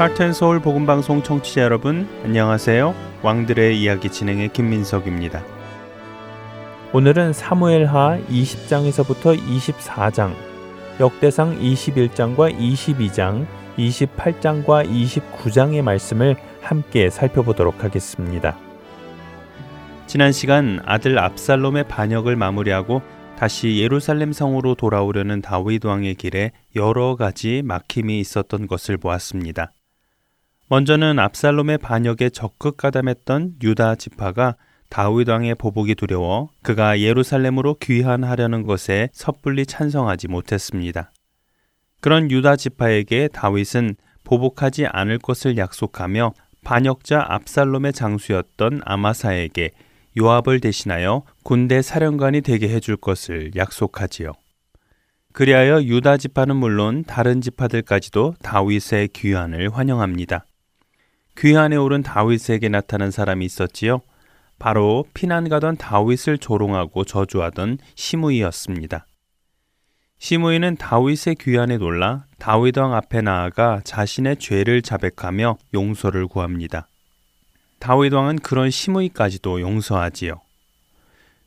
하트앤 서울 복음 방송 청취자 여러분 안녕하세요. 왕들의 이야기 진행의 김민석입니다. 오늘은 사무엘하 20장에서부터 24장, 역대상 21장과 22장, 28장과 29장의 말씀을 함께 살펴보도록 하겠습니다. 지난 시간 아들 압살롬의 반역을 마무리하고 다시 예루살렘 성으로 돌아오려는 다윗 왕의 길에 여러 가지 막힘이 있었던 것을 보았습니다. 먼저는 압살롬의 반역에 적극 가담했던 유다 지파가 다윗 왕의 보복이 두려워 그가 예루살렘으로 귀환하려는 것에 섣불리 찬성하지 못했습니다. 그런 유다 지파에게 다윗은 보복하지 않을 것을 약속하며 반역자 압살롬의 장수였던 아마사에게 요압을 대신하여 군대 사령관이 되게 해줄 것을 약속하지요. 그리하여 유다 지파는 물론 다른 지파들까지도 다윗의 귀환을 환영합니다. 귀한에 오른 다윗에게 나타난 사람이 있었지요. 바로 피난 가던 다윗을 조롱하고 저주하던 시므이였습니다. 시므이는 다윗의 귀한에 놀라 다윗 왕 앞에 나아가 자신의 죄를 자백하며 용서를 구합니다. 다윗 왕은 그런 시므이까지도 용서하지요.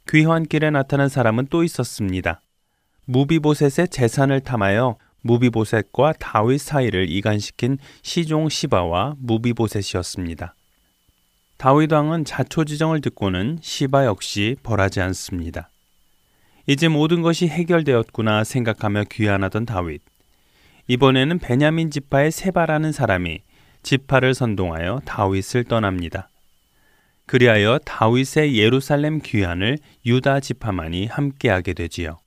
귀환길에 나타난 사람은 또 있었습니다. 무비보셋의 재산을 탐하여 무비보셋과 다윗 사이를 이간시킨 시종 시바와 무비보셋이었습니다. 다윗 왕은 자초지정을 듣고는 시바 역시 벌하지 않습니다. 이제 모든 것이 해결되었구나 생각하며 귀환하던 다윗. 이번에는 베냐민 지파의 세바라는 사람이 지파를 선동하여 다윗을 떠납니다. 그리하여 다윗의 예루살렘 귀환을 유다 지파만이 함께하게 되지요.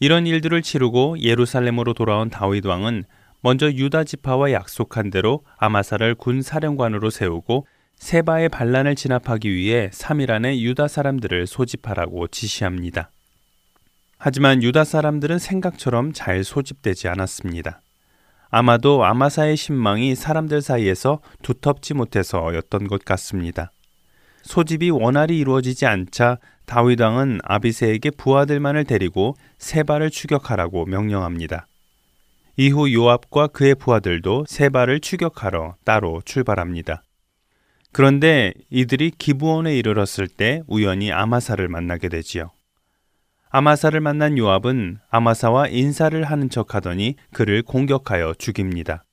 이런 일들을 치르고 예루살렘으로 돌아온 다윗 왕은 먼저 유다 지파와 약속한 대로 아마사를 군 사령관으로 세우고 세바의 반란을 진압하기 위해 3일 안에 유다 사람들을 소집하라고 지시합니다. 하지만 유다 사람들은 생각처럼 잘 소집되지 않았습니다. 아마도 아마사의 신망이 사람들 사이에서 두텁지 못해서였던 것 같습니다. 소집이 원활히 이루어지지 않자 다윗 왕은 아비세에게 부하들만을 데리고 세바를 추격하라고 명령합니다. 이후 요압과 그의 부하들도 세바를 추격하러 따로 출발합니다. 그런데 이들이 기부원에 이르렀을 때 우연히 아마사를 만나게 되지요. 아마사를 만난 요압은 아마사와 인사를 하는 척 하더니 그를 공격하여 죽입니다.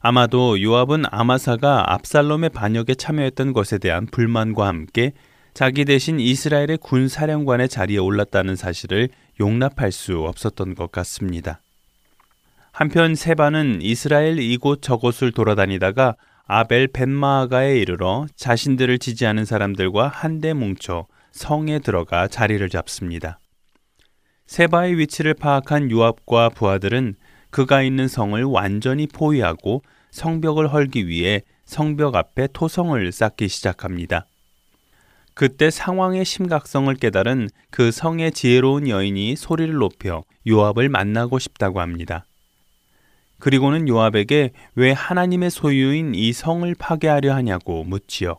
아마도 요압은 아마사가 압살롬의 반역에 참여했던 것에 대한 불만과 함께 자기 대신 이스라엘의 군 사령관의 자리에 올랐다는 사실을 용납할 수 없었던 것 같습니다. 한편 세바는 이스라엘 이곳 저곳을 돌아다니다가 아벨 벤마아가에 이르러 자신들을 지지하는 사람들과 한데 뭉쳐 성에 들어가 자리를 잡습니다. 세바의 위치를 파악한 유압과 부하들은 그가 있는 성을 완전히 포위하고 성벽을 헐기 위해 성벽 앞에 토성을 쌓기 시작합니다. 그때 상황의 심각성을 깨달은 그 성의 지혜로운 여인이 소리를 높여 요압을 만나고 싶다고 합니다. 그리고는 요압에게 왜 하나님의 소유인 이 성을 파괴하려 하냐고 묻지요.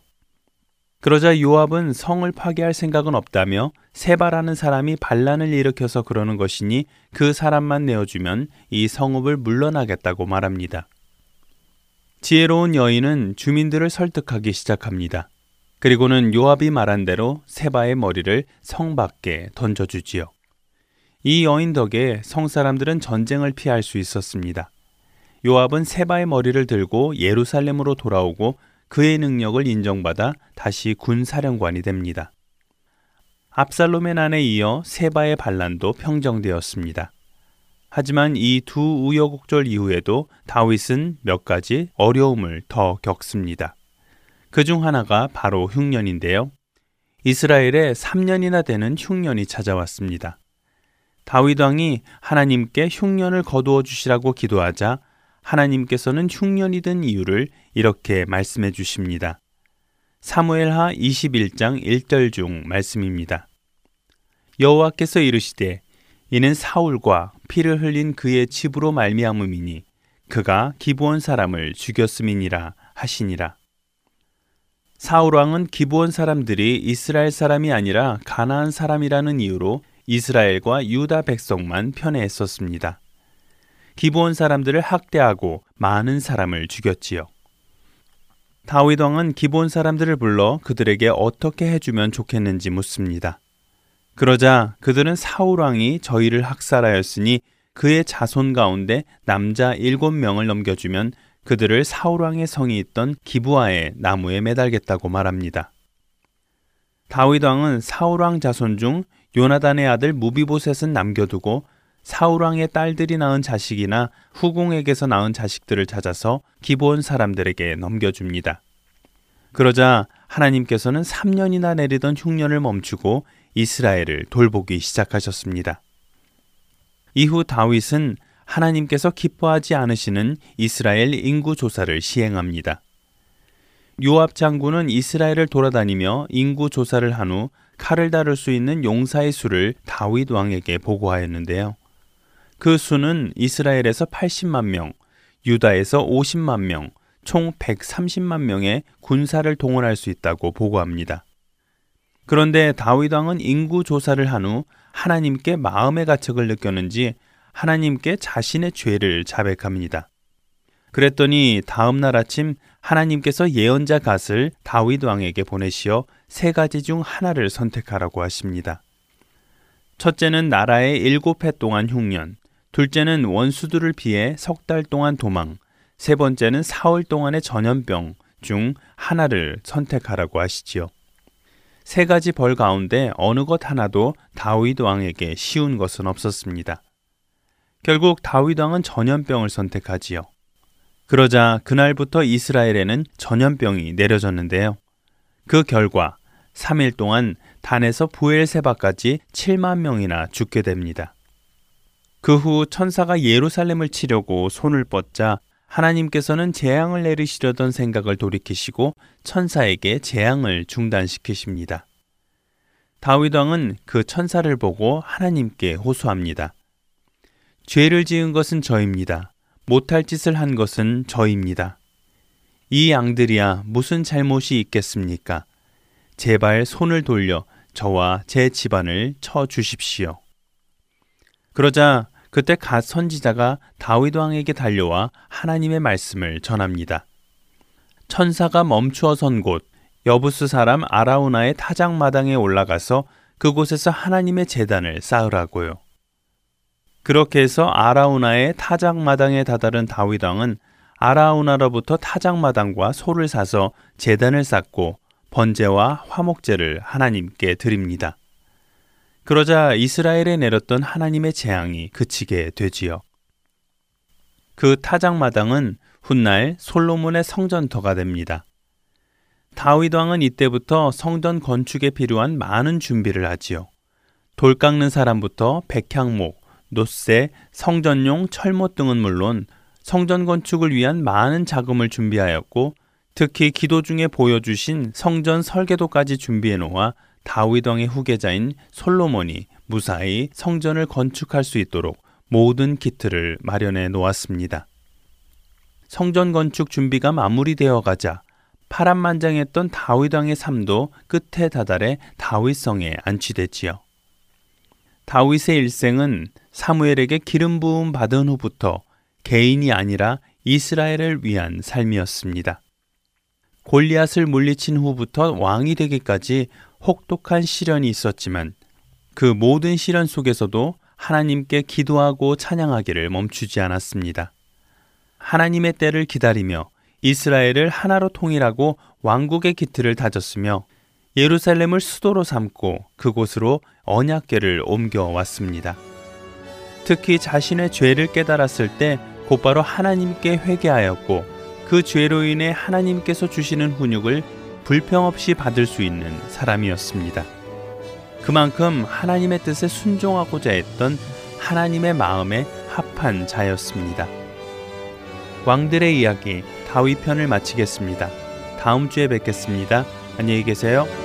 그러자 요압은 성을 파괴할 생각은 없다며 세바라는 사람이 반란을 일으켜서 그러는 것이니 그 사람만 내어주면 이 성읍을 물러나겠다고 말합니다. 지혜로운 여인은 주민들을 설득하기 시작합니다. 그리고는 요압이 말한 대로 세바의 머리를 성 밖에 던져주지요. 이 여인 덕에 성 사람들은 전쟁을 피할 수 있었습니다. 요압은 세바의 머리를 들고 예루살렘으로 돌아오고 그의 능력을 인정받아 다시 군 사령관이 됩니다. 압살롬의 난에 이어 세바의 반란도 평정되었습니다. 하지만 이 두 우여곡절 이후에도 다윗은 몇 가지 어려움을 더 겪습니다. 그 중 하나가 바로 흉년인데요. 이스라엘에 3년이나 되는 흉년이 찾아왔습니다. 다윗 왕이 하나님께 흉년을 거두어 주시라고 기도하자 하나님께서는 흉년이 든 이유를 이렇게 말씀해 주십니다. 사무엘하 21장 1절 중 말씀입니다. 여호와께서 이르시되 이는 사울과 피를 흘린 그의 집으로 말미암음이니 그가 기브온 사람을 죽였음이니라 하시니라. 사울 왕은 기브온 사람들이 이스라엘 사람이 아니라 가나안 사람이라는 이유로 이스라엘과 유다 백성만 편애했었습니다. 기브온 사람들을 학대하고 많은 사람을 죽였지요. 다윗 왕은 기브온 사람들을 불러 그들에게 어떻게 해주면 좋겠는지 묻습니다. 그러자 그들은 사울 왕이 저희를 학살하였으니 그의 자손 가운데 남자 일곱 명을 넘겨주면 그들을 사울 왕의 성이 있던 기부하의 나무에 매달겠다고 말합니다. 다윗 왕은 사울 왕 자손 중 요나단의 아들 무비보셋은 남겨두고 사울 왕의 딸들이 낳은 자식이나 후궁에게서 낳은 자식들을 찾아서 기본 사람들에게 넘겨줍니다. 그러자 하나님께서는 3년이나 내리던 흉년을 멈추고 이스라엘을 돌보기 시작하셨습니다. 이후 다윗은 하나님께서 기뻐하지 않으시는 이스라엘 인구 조사를 시행합니다. 요압 장군은 이스라엘을 돌아다니며 인구 조사를 한 후 칼을 다룰 수 있는 용사의 수를 다윗 왕에게 보고하였는데요. 그 수는 이스라엘에서 80만 명, 유다에서 50만 명, 총 130만 명의 군사를 동원할 수 있다고 보고합니다. 그런데 다윗 왕은 인구 조사를 한 후 하나님께 마음의 가책을 느꼈는지 하나님께 자신의 죄를 자백합니다. 그랬더니 다음 날 아침 하나님께서 예언자 갓을 다윗 왕에게 보내시어 세 가지 중 하나를 선택하라고 하십니다. 첫째는 나라의 일곱 해 동안 흉년, 둘째는 원수들을 피해 석 달 동안 도망, 세 번째는 사흘 동안의 전염병 중 하나를 선택하라고 하시지요. 세 가지 벌 가운데 어느 것 하나도 다윗 왕에게 쉬운 것은 없었습니다. 결국 다윗 왕은 전염병을 선택하지요. 그러자 그날부터 이스라엘에는 전염병이 내려졌는데요. 그 결과 3일 동안 단에서 부엘세바까지 7만 명이나 죽게 됩니다. 그 후 천사가 예루살렘을 치려고 손을 뻗자 하나님께서는 재앙을 내리시려던 생각을 돌이키시고 천사에게 재앙을 중단시키십니다. 다윗 왕은 그 천사를 보고 하나님께 호소합니다. 죄를 지은 것은 저입니다. 못할 짓을 한 것은 저입니다. 이 양들이야 무슨 잘못이 있겠습니까? 제발 손을 돌려 저와 제 집안을 쳐 주십시오. 그러자 그때 갓 선지자가 다윗 왕에게 달려와 하나님의 말씀을 전합니다. 천사가 멈추어 선 곳 여부스 사람 아라우나의 타작 마당에 올라가서 그곳에서 하나님의 재단을 쌓으라고요. 그렇게 해서 아라우나의 타작마당에 다다른 다윗 왕은 아라우나로부터 타작마당과 소를 사서 재단을 쌓고 번제와 화목제를 하나님께 드립니다. 그러자 이스라엘에 내렸던 하나님의 재앙이 그치게 되지요. 그 타작마당은 훗날 솔로몬의 성전터가 됩니다. 다윗 왕은 이때부터 성전 건축에 필요한 많은 준비를 하지요. 돌 깎는 사람부터 백향목, 노쇠, 성전용 철못 등은 물론 성전 건축을 위한 많은 자금을 준비하였고 특히 기도 중에 보여주신 성전 설계도까지 준비해 놓아 다윗 왕의 후계자인 솔로몬이 무사히 성전을 건축할 수 있도록 모든 기틀을 마련해 놓았습니다. 성전 건축 준비가 마무리되어 가자 파란만장했던 다윗 왕의 삶도 끝에 다달해 다윗성에 안치됐지요. 다윗의 일생은 사무엘에게 기름 부음 받은 후부터 개인이 아니라 이스라엘을 위한 삶이었습니다. 골리앗을 물리친 후부터 왕이 되기까지 혹독한 시련이 있었지만 그 모든 시련 속에서도 하나님께 기도하고 찬양하기를 멈추지 않았습니다. 하나님의 때를 기다리며 이스라엘을 하나로 통일하고 왕국의 기틀을 다졌으며 예루살렘을 수도로 삼고 그곳으로 언약궤를 옮겨왔습니다. 특히 자신의 죄를 깨달았을 때 곧바로 하나님께 회개하였고 그 죄로 인해 하나님께서 주시는 훈육을 불평 없이 받을 수 있는 사람이었습니다. 그만큼 하나님의 뜻에 순종하고자 했던 하나님의 마음에 합한 자였습니다. 왕들의 이야기 다윗 편을 마치겠습니다. 다음 주에 뵙겠습니다. 안녕히 계세요.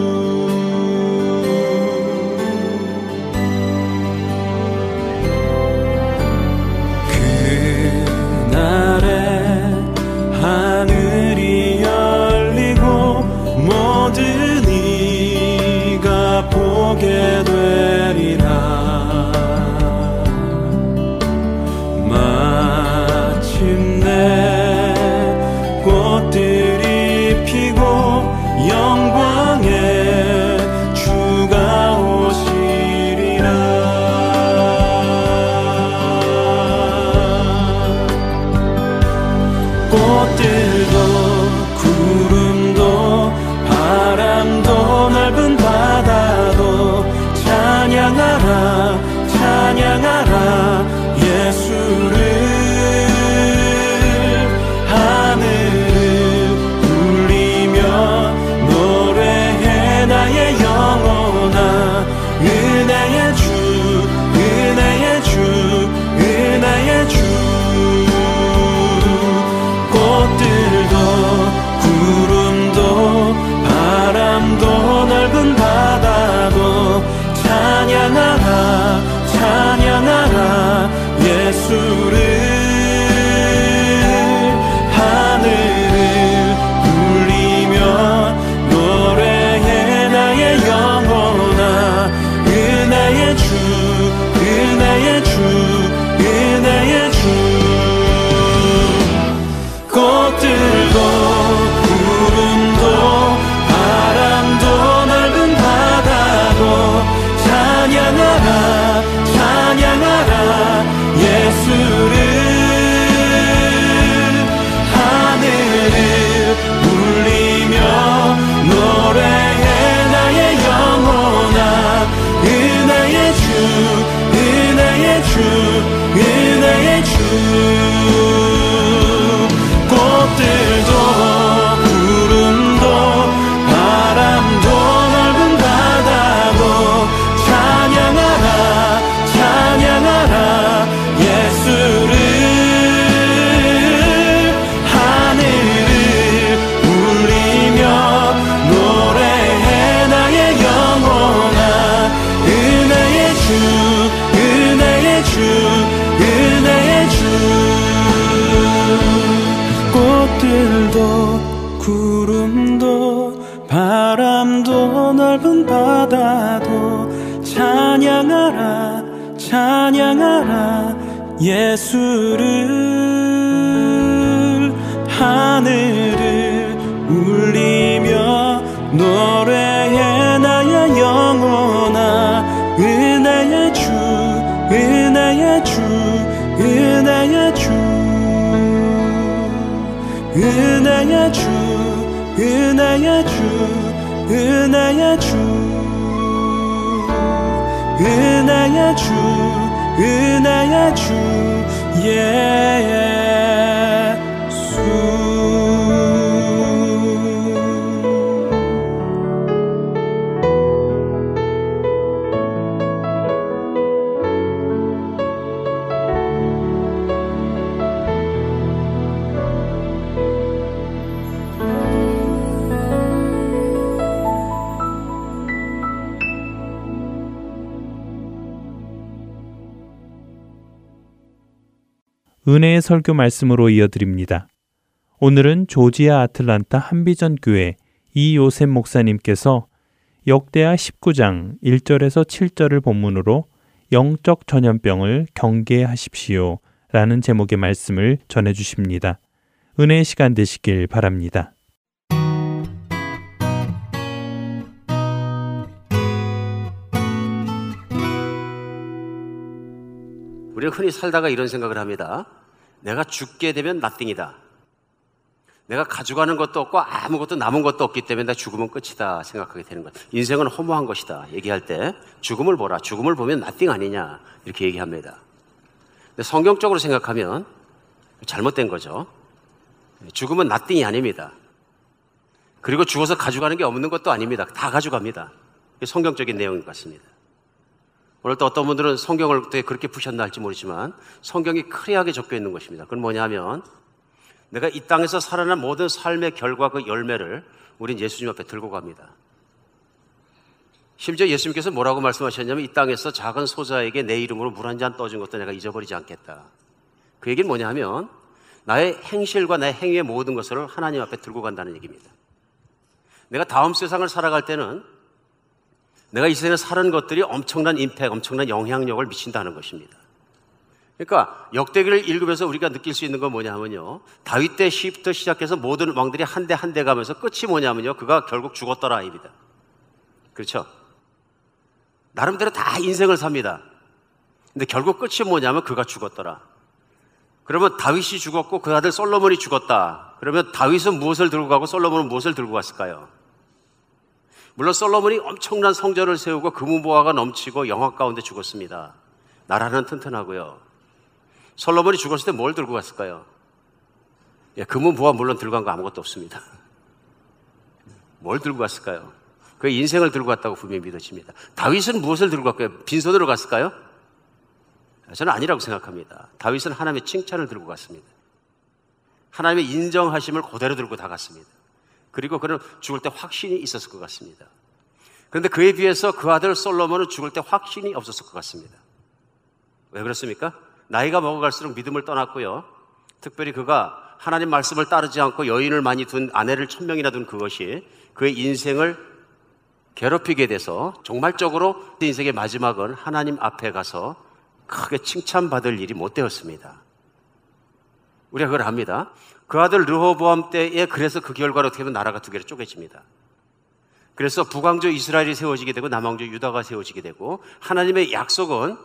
설교 말씀으로 이어드립니다. 오늘은 조지아 아틀란타 한비전 교회 이요셉 목사님께서 역대하 19장 1절에서 7절을 본문으로 영적 전염병을 경계하십시오 라는 제목의 말씀을 전해 주십니다. 은혜의 시간 되시길 바랍니다. 우리는 흔히 살다가 이런 생각을 합니다. 내가 죽게 되면 나띵이다. 내가 가져가는 것도 없고 아무것도 남은 것도 없기 때문에 나 죽으면 끝이다 생각하게 되는 것. 인생은 허무한 것이다. 얘기할 때 죽음을 보라. 죽음을 보면 나띵 아니냐 이렇게 얘기합니다. 근데 성경적으로 생각하면 잘못된 거죠. 죽음은 나띵이 아닙니다. 그리고 죽어서 가져가는 게 없는 것도 아닙니다. 다 가져갑니다. 성경적인 내용 같습니다. 오늘 또 어떤 분들은 성경을 되 그렇게 푸셨나 할지 모르지만 성경이 크리하게 적혀 있는 것입니다. 그건 뭐냐면 내가 이 땅에서 살아난 모든 삶의 결과 그 열매를 우린 예수님 앞에 들고 갑니다. 심지어 예수님께서 뭐라고 말씀하셨냐면 이 땅에서 작은 소자에게 내 이름으로 물 한 잔 떠준 것도 내가 잊어버리지 않겠다. 그 얘기는 뭐냐면 나의 행실과 내 행위의 모든 것을 하나님 앞에 들고 간다는 얘기입니다. 내가 다음 세상을 살아갈 때는 내가 이 세상에 사는 것들이 엄청난 임팩, 엄청난 영향력을 미친다는 것입니다. 그러니까 역대기를 읽으면서 우리가 느낄 수 있는 건 뭐냐면요. 다윗 때 시부터 시작해서 모든 왕들이 한 대 한 대 가면서 끝이 뭐냐면요. 그가 결국 죽었더라 입니다. 그렇죠? 나름대로 다 인생을 삽니다. 근데 결국 끝이 뭐냐면 그가 죽었더라. 그러면 다윗이 죽었고 그 아들 솔로몬이 죽었다. 그러면 다윗은 무엇을 들고 가고 솔로몬은 무엇을 들고 갔을까요? 물론 솔로몬이 엄청난 성전을 세우고 금은보화가 넘치고 영화 가운데 죽었습니다. 나라는 튼튼하고요. 솔로몬이 죽었을 때 뭘 들고 갔을까요? 예, 금은보화 물론 들고 간 거 아무것도 없습니다. 뭘 들고 갔을까요? 그 인생을 들고 갔다고 분명히 믿어집니다. 다윗은 무엇을 들고 갔을까요? 빈손으로 갔을까요? 저는 아니라고 생각합니다. 다윗은 하나님의 칭찬을 들고 갔습니다. 하나님의 인정하심을 그대로 들고 다 갔습니다. 그리고 그는 죽을 때 확신이 있었을 것 같습니다. 그런데 그에 비해서 그 아들 솔로몬은 죽을 때 확신이 없었을 것 같습니다. 왜 그렇습니까? 나이가 먹어갈수록 믿음을 떠났고요. 특별히 그가 하나님 말씀을 따르지 않고 여인을 많이 둔 아내를 천 명이나 둔 그것이 그의 인생을 괴롭히게 돼서 종말적으로 인생의 마지막은 하나님 앞에 가서 크게 칭찬받을 일이 못 되었습니다. 우리가 그걸 합니다. 그 아들 르호보암 때에 그래서 그 결과로 어떻게 보면 나라가 두 개로 쪼개집니다. 그래서 북왕조 이스라엘이 세워지게 되고 남왕조 유다가 세워지게 되고 하나님의 약속은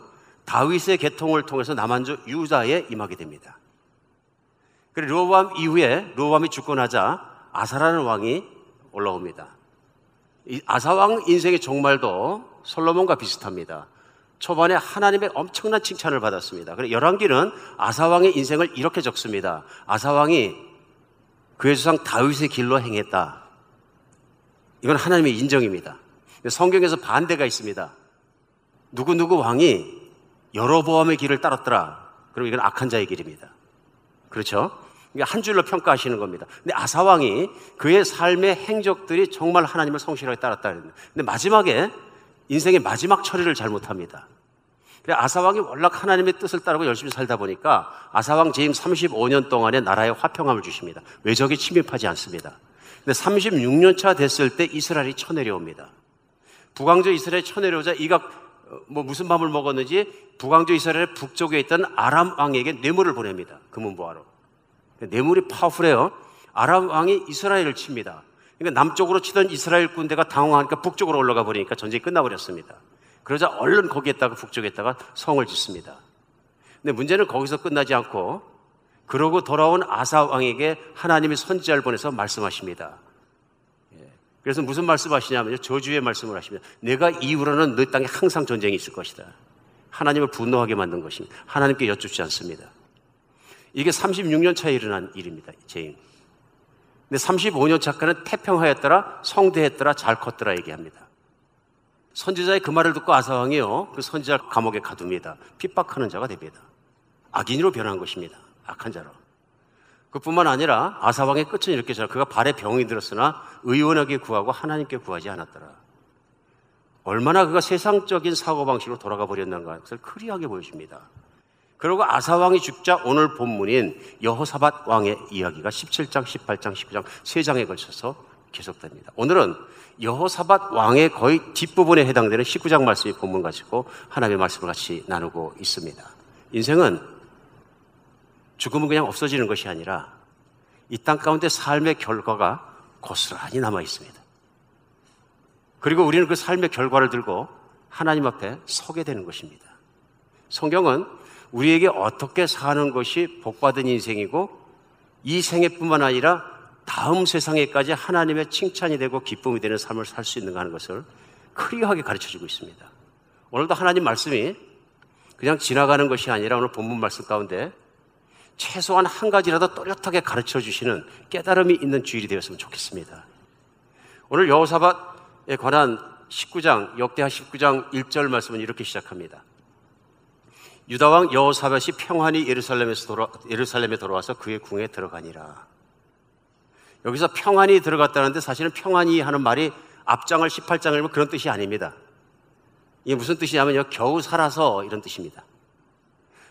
다윗의 계통을 통해서 남한조 유다에 임하게 됩니다. 그리고 르호보암 이후에 르호보암이 죽고 나자 아사라는 왕이 올라옵니다. 아사왕 인생의 종말도 솔로몬과 비슷합니다. 초반에 하나님의 엄청난 칭찬을 받았습니다. 그래 열왕기는 아사왕의 인생을 이렇게 적습니다. 아사왕이 그의 조상 다윗의 길로 행했다. 이건 하나님의 인정입니다. 성경에서 반대가 있습니다. 누구누구 왕이 여로보암의 길을 따랐더라. 그럼 이건 악한 자의 길입니다. 그렇죠? 한 줄로 평가하시는 겁니다. 근데 아사왕이 그의 삶의 행적들이 정말 하나님을 성실하게 따랐다. 근데 마지막에 인생의 마지막 처리를 잘못합니다. 그래 아사왕이 월락 하나님의 뜻을 따르고 열심히 살다 보니까 아사왕 재임 35년 동안에 나라에 화평함을 주십니다. 외적이 침입하지 않습니다. 근데 36년 차 됐을 때 이스라엘이 쳐내려옵니다. 북왕조 이스라엘이 쳐내려오자 이가 어, 뭐 무슨 밥을 먹었는지 북왕조 이스라엘 북쪽에 있던 아람 왕에게 뇌물을 보냅니다. 금은보화로. 뇌물이 파워풀해요. 아람 왕이 이스라엘을 칩니다. 그러니까 남쪽으로 치던 이스라엘 군대가 당황하니까 북쪽으로 올라가 버리니까 전쟁이 끝나버렸습니다. 그러자 얼른 거기에다가 북쪽에다가 성을 짓습니다. 근데 문제는 거기서 끝나지 않고 그러고 돌아온 아사 왕에게 하나님이 선지자를 보내서 말씀하십니다. 예. 그래서 무슨 말씀하시냐면요. 저주의 말씀을 하십니다. 내가 이후로는 너 땅에 항상 전쟁이 있을 것이다. 하나님을 분노하게 만든 것입니다. 하나님께 여쭙지 않습니다. 이게 36년 차에 일어난 일입니다. 제인. 근데 35년 차까는 태평하였더라, 성대했더라, 잘 컸더라 얘기합니다. 선지자의 그 말을 듣고 아사왕이요. 그 선지자 감옥에 가둡니다. 핍박하는 자가 됩니다. 악인으로 변한 것입니다. 악한 자로. 그뿐만 아니라 아사왕의 끝은 이렇게 잘 그가 발에 병이 들었으나 의원하게 구하고 하나님께 구하지 않았더라. 얼마나 그가 세상적인 사고방식으로 돌아가 버렸는가 것을 크리하게 보여줍니다. 그리고 아사왕이 죽자 오늘 본문인 여호사밧 왕의 이야기가 17장, 18장, 19장 세 장에 걸쳐서 계속됩니다. 오늘은 여호사밧 왕의 거의 뒷부분에 해당되는 19장 말씀이 본문 가지고 하나님의 말씀을 같이 나누고 있습니다. 인생은 죽음은 그냥 없어지는 것이 아니라 이 땅 가운데 삶의 결과가 고스란히 남아 있습니다. 그리고 우리는 그 삶의 결과를 들고 하나님 앞에 서게 되는 것입니다. 성경은 우리에게 어떻게 사는 것이 복받은 인생이고 이 생애뿐만 아니라 다음 세상에까지 하나님의 칭찬이 되고 기쁨이 되는 삶을 살 수 있는가 하는 것을 크리하게 가르쳐 주고 있습니다. 오늘도 하나님 말씀이 그냥 지나가는 것이 아니라 오늘 본문 말씀 가운데 최소한 한 가지라도 또렷하게 가르쳐 주시는 깨달음이 있는 주일이 되었으면 좋겠습니다. 오늘 여호사밧에 관한 19장, 역대하 19장 1절 말씀은 이렇게 시작합니다. 유다 왕 여호사밧이 평안히 예루살렘에서 돌아, 예루살렘에 돌아와서 그의 궁에 들어가니라. 여기서 평안히 들어갔다는데 사실은 평안히 하는 말이 앞장을 18장을 보면 그런 뜻이 아닙니다. 이게 무슨 뜻이냐면요. 겨우 살아서 이런 뜻입니다.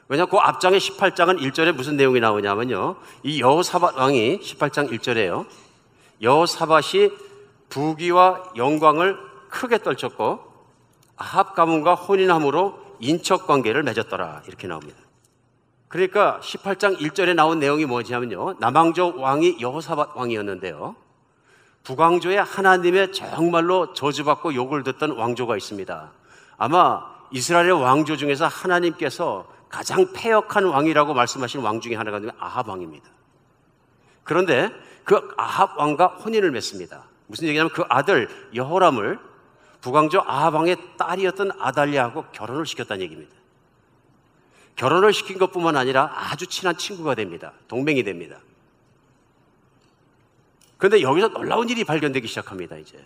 왜냐, 그 앞장의 18장은 1절에 무슨 내용이 나오냐면요. 이 여호사밧 왕이 18장 1절에요. 여호사밧이 부귀와 영광을 크게 떨쳤고 아합 가문과 혼인함으로 인척 관계를 맺었더라. 이렇게 나옵니다. 그러니까 18장 1절에 나온 내용이 뭐냐면요. 남왕조 왕이 여호사밧 왕이었는데요. 북왕조에 하나님의 정말로 저주받고 욕을 듣던 왕조가 있습니다. 아마 이스라엘의 왕조 중에서 하나님께서 가장 폐역한 왕이라고 말씀하신 왕 중에 하나가 아합 왕입니다. 그런데 그 아합 왕과 혼인을 맺습니다. 무슨 얘기냐면 그 아들 여호람을 북왕조 아합 왕의 딸이었던 아달리아하고 결혼을 시켰다는 얘기입니다. 결혼을 시킨 것뿐만 아니라 아주 친한 친구가 됩니다. 동맹이 됩니다. 그런데 여기서 놀라운 일이 발견되기 시작합니다, 이제.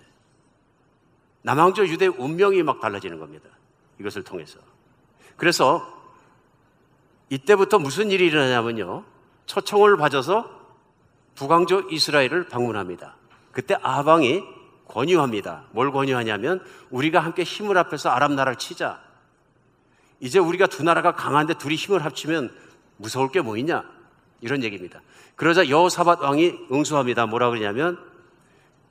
남왕조 유대 운명이 막 달라지는 겁니다. 이것을 통해서. 그래서 이때부터 무슨 일이 일어나냐면요. 초청을 받아서 북왕조 이스라엘을 방문합니다. 그때 아방이 권유합니다. 뭘 권유하냐면 우리가 함께 힘을 합해서 아랍 나라를 치자. 이제 우리가 두 나라가 강한데 둘이 힘을 합치면 무서울 게뭐 있냐? 이런 얘기입니다. 그러자 여호사밧 왕이 응수합니다. 뭐라 그러냐면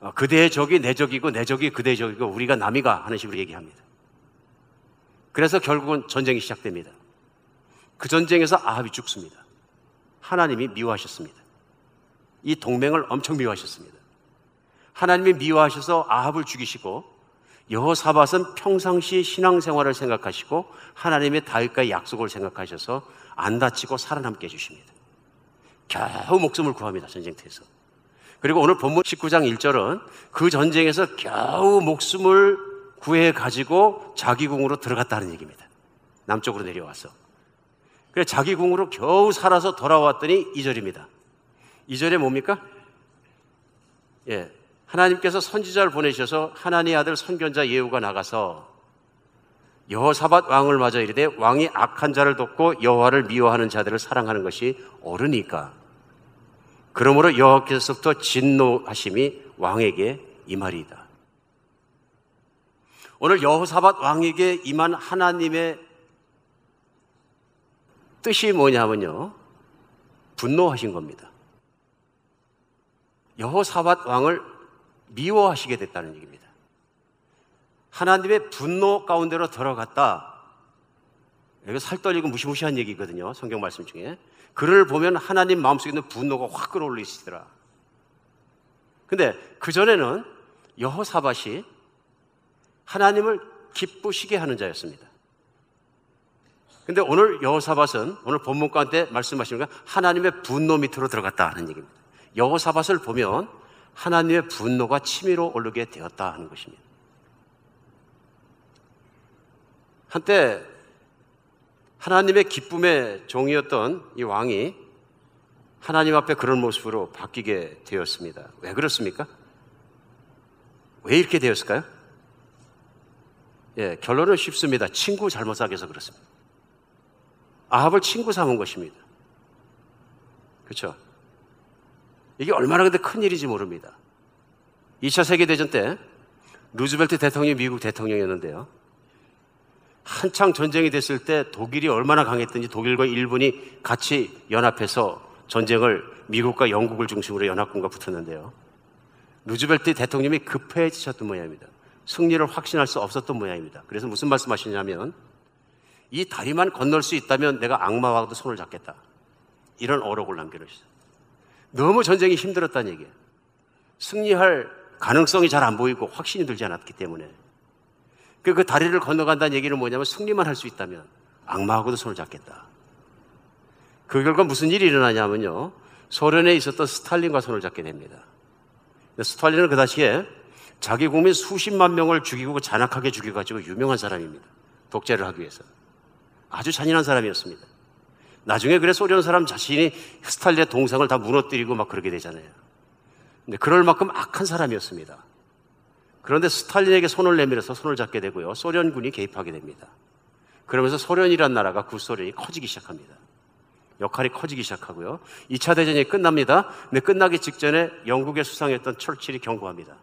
어, 그대의 적이 내 적이고 내 적이 그대의 적이고 우리가 남이가 하는 식으로 얘기합니다. 그래서 결국은 전쟁이 시작됩니다. 그 전쟁에서 아합이 죽습니다. 하나님이 미워하셨습니다. 이 동맹을 엄청 미워하셨습니다. 하나님이 미워하셔서 아합을 죽이시고 여호사밧은 평상시 신앙생활을 생각하시고 하나님의 다윗과의 약속을 생각하셔서 안 다치고 살아남게 해주십니다. 겨우 목숨을 구합니다. 전쟁터에서. 그리고 오늘 본문 19장 1절은 그 전쟁에서 겨우 목숨을 구해 가지고 자기 궁으로 들어갔다는 얘기입니다. 남쪽으로 내려와서. 그래 자기 궁으로 겨우 살아서 돌아왔더니 2절입니다. 2절에 뭡니까? 예. 하나님께서 선지자를 보내셔서 하나님의 아들 선견자 예후가 나가서 여호사밧 왕을 맞아 이르되 왕이 악한 자를 돕고 여호와를 미워하는 자들을 사랑하는 것이 옳으니까 그러므로 여호와께서부터 진노하심이 왕에게 임하리이다. 오늘 여호사밧 왕에게 임한 하나님의 뜻이 뭐냐면요. 분노하신 겁니다. 여호사밧 왕을 미워하시게 됐다는 얘기입니다. 하나님의 분노 가운데로 들어갔다. 이거 살떨리고 무시무시한 얘기거든요. 성경 말씀 중에. 그를 보면 하나님 마음속에 있는 분노가 확 끌어올리시더라. 근데 그전에는 여호사밧이 하나님을 기쁘시게 하는 자였습니다. 근데 오늘 여호사밧은 오늘 본문 가운데 말씀하시는 건 하나님의 분노 밑으로 들어갔다 하는 얘기입니다. 여호사밧을 보면 하나님의 분노가 치밀어 오르게 되었다 하는 것입니다. 한때 하나님의 기쁨의 종이었던 이 왕이 하나님 앞에 그런 모습으로 바뀌게 되었습니다. 왜 그렇습니까? 왜 이렇게 되었을까요? 예, 결론은 쉽습니다. 친구 잘못 사귀어서 그렇습니다. 아합을 친구 삼은 것입니다. 그렇죠? 이게 얼마나 근데 큰 일인지 모릅니다. 2차 세계대전 때 루즈벨트 대통령이 미국 대통령이었는데요. 한창 전쟁이 됐을 때 독일이 얼마나 강했든지 독일과 일본이 같이 연합해서 전쟁을 미국과 영국을 중심으로 연합군과 붙었는데요. 루즈벨트 대통령이 급해지셨던 모양입니다. 승리를 확신할 수 없었던 모양입니다. 그래서 무슨 말씀하시냐면 이 다리만 건널 수 있다면 내가 악마와도 손을 잡겠다. 이런 어록을 남겨놓으시죠. 너무 전쟁이 힘들었다는 얘기예요. 승리할 가능성이 잘 안 보이고 확신이 들지 않았기 때문에. 그, 그 다리를 건너간다는 얘기는 뭐냐면 승리만 할 수 있다면 악마하고도 손을 잡겠다. 그 결과 무슨 일이 일어나냐면요. 소련에 있었던 스탈린과 손을 잡게 됩니다. 스탈린은 그 당시에 자기 국민 수십만 명을 죽이고 잔악하게 죽여가지고 유명한 사람입니다. 독재를 하기 위해서. 아주 잔인한 사람이었습니다. 나중에 그래 소련 사람 자신이 스탈린의 동상을 다 무너뜨리고 막 그러게 되잖아요. 근데 그럴 만큼 악한 사람이었습니다. 그런데 스탈린에게 손을 내밀어서 손을 잡게 되고요. 소련군이 개입하게 됩니다. 그러면서 소련이란 나라가 구소련이 커지기 시작합니다. 역할이 커지기 시작하고요. 2차 대전이 끝납니다. 근데 끝나기 직전에 영국의 수상했던 철칠이 경고합니다.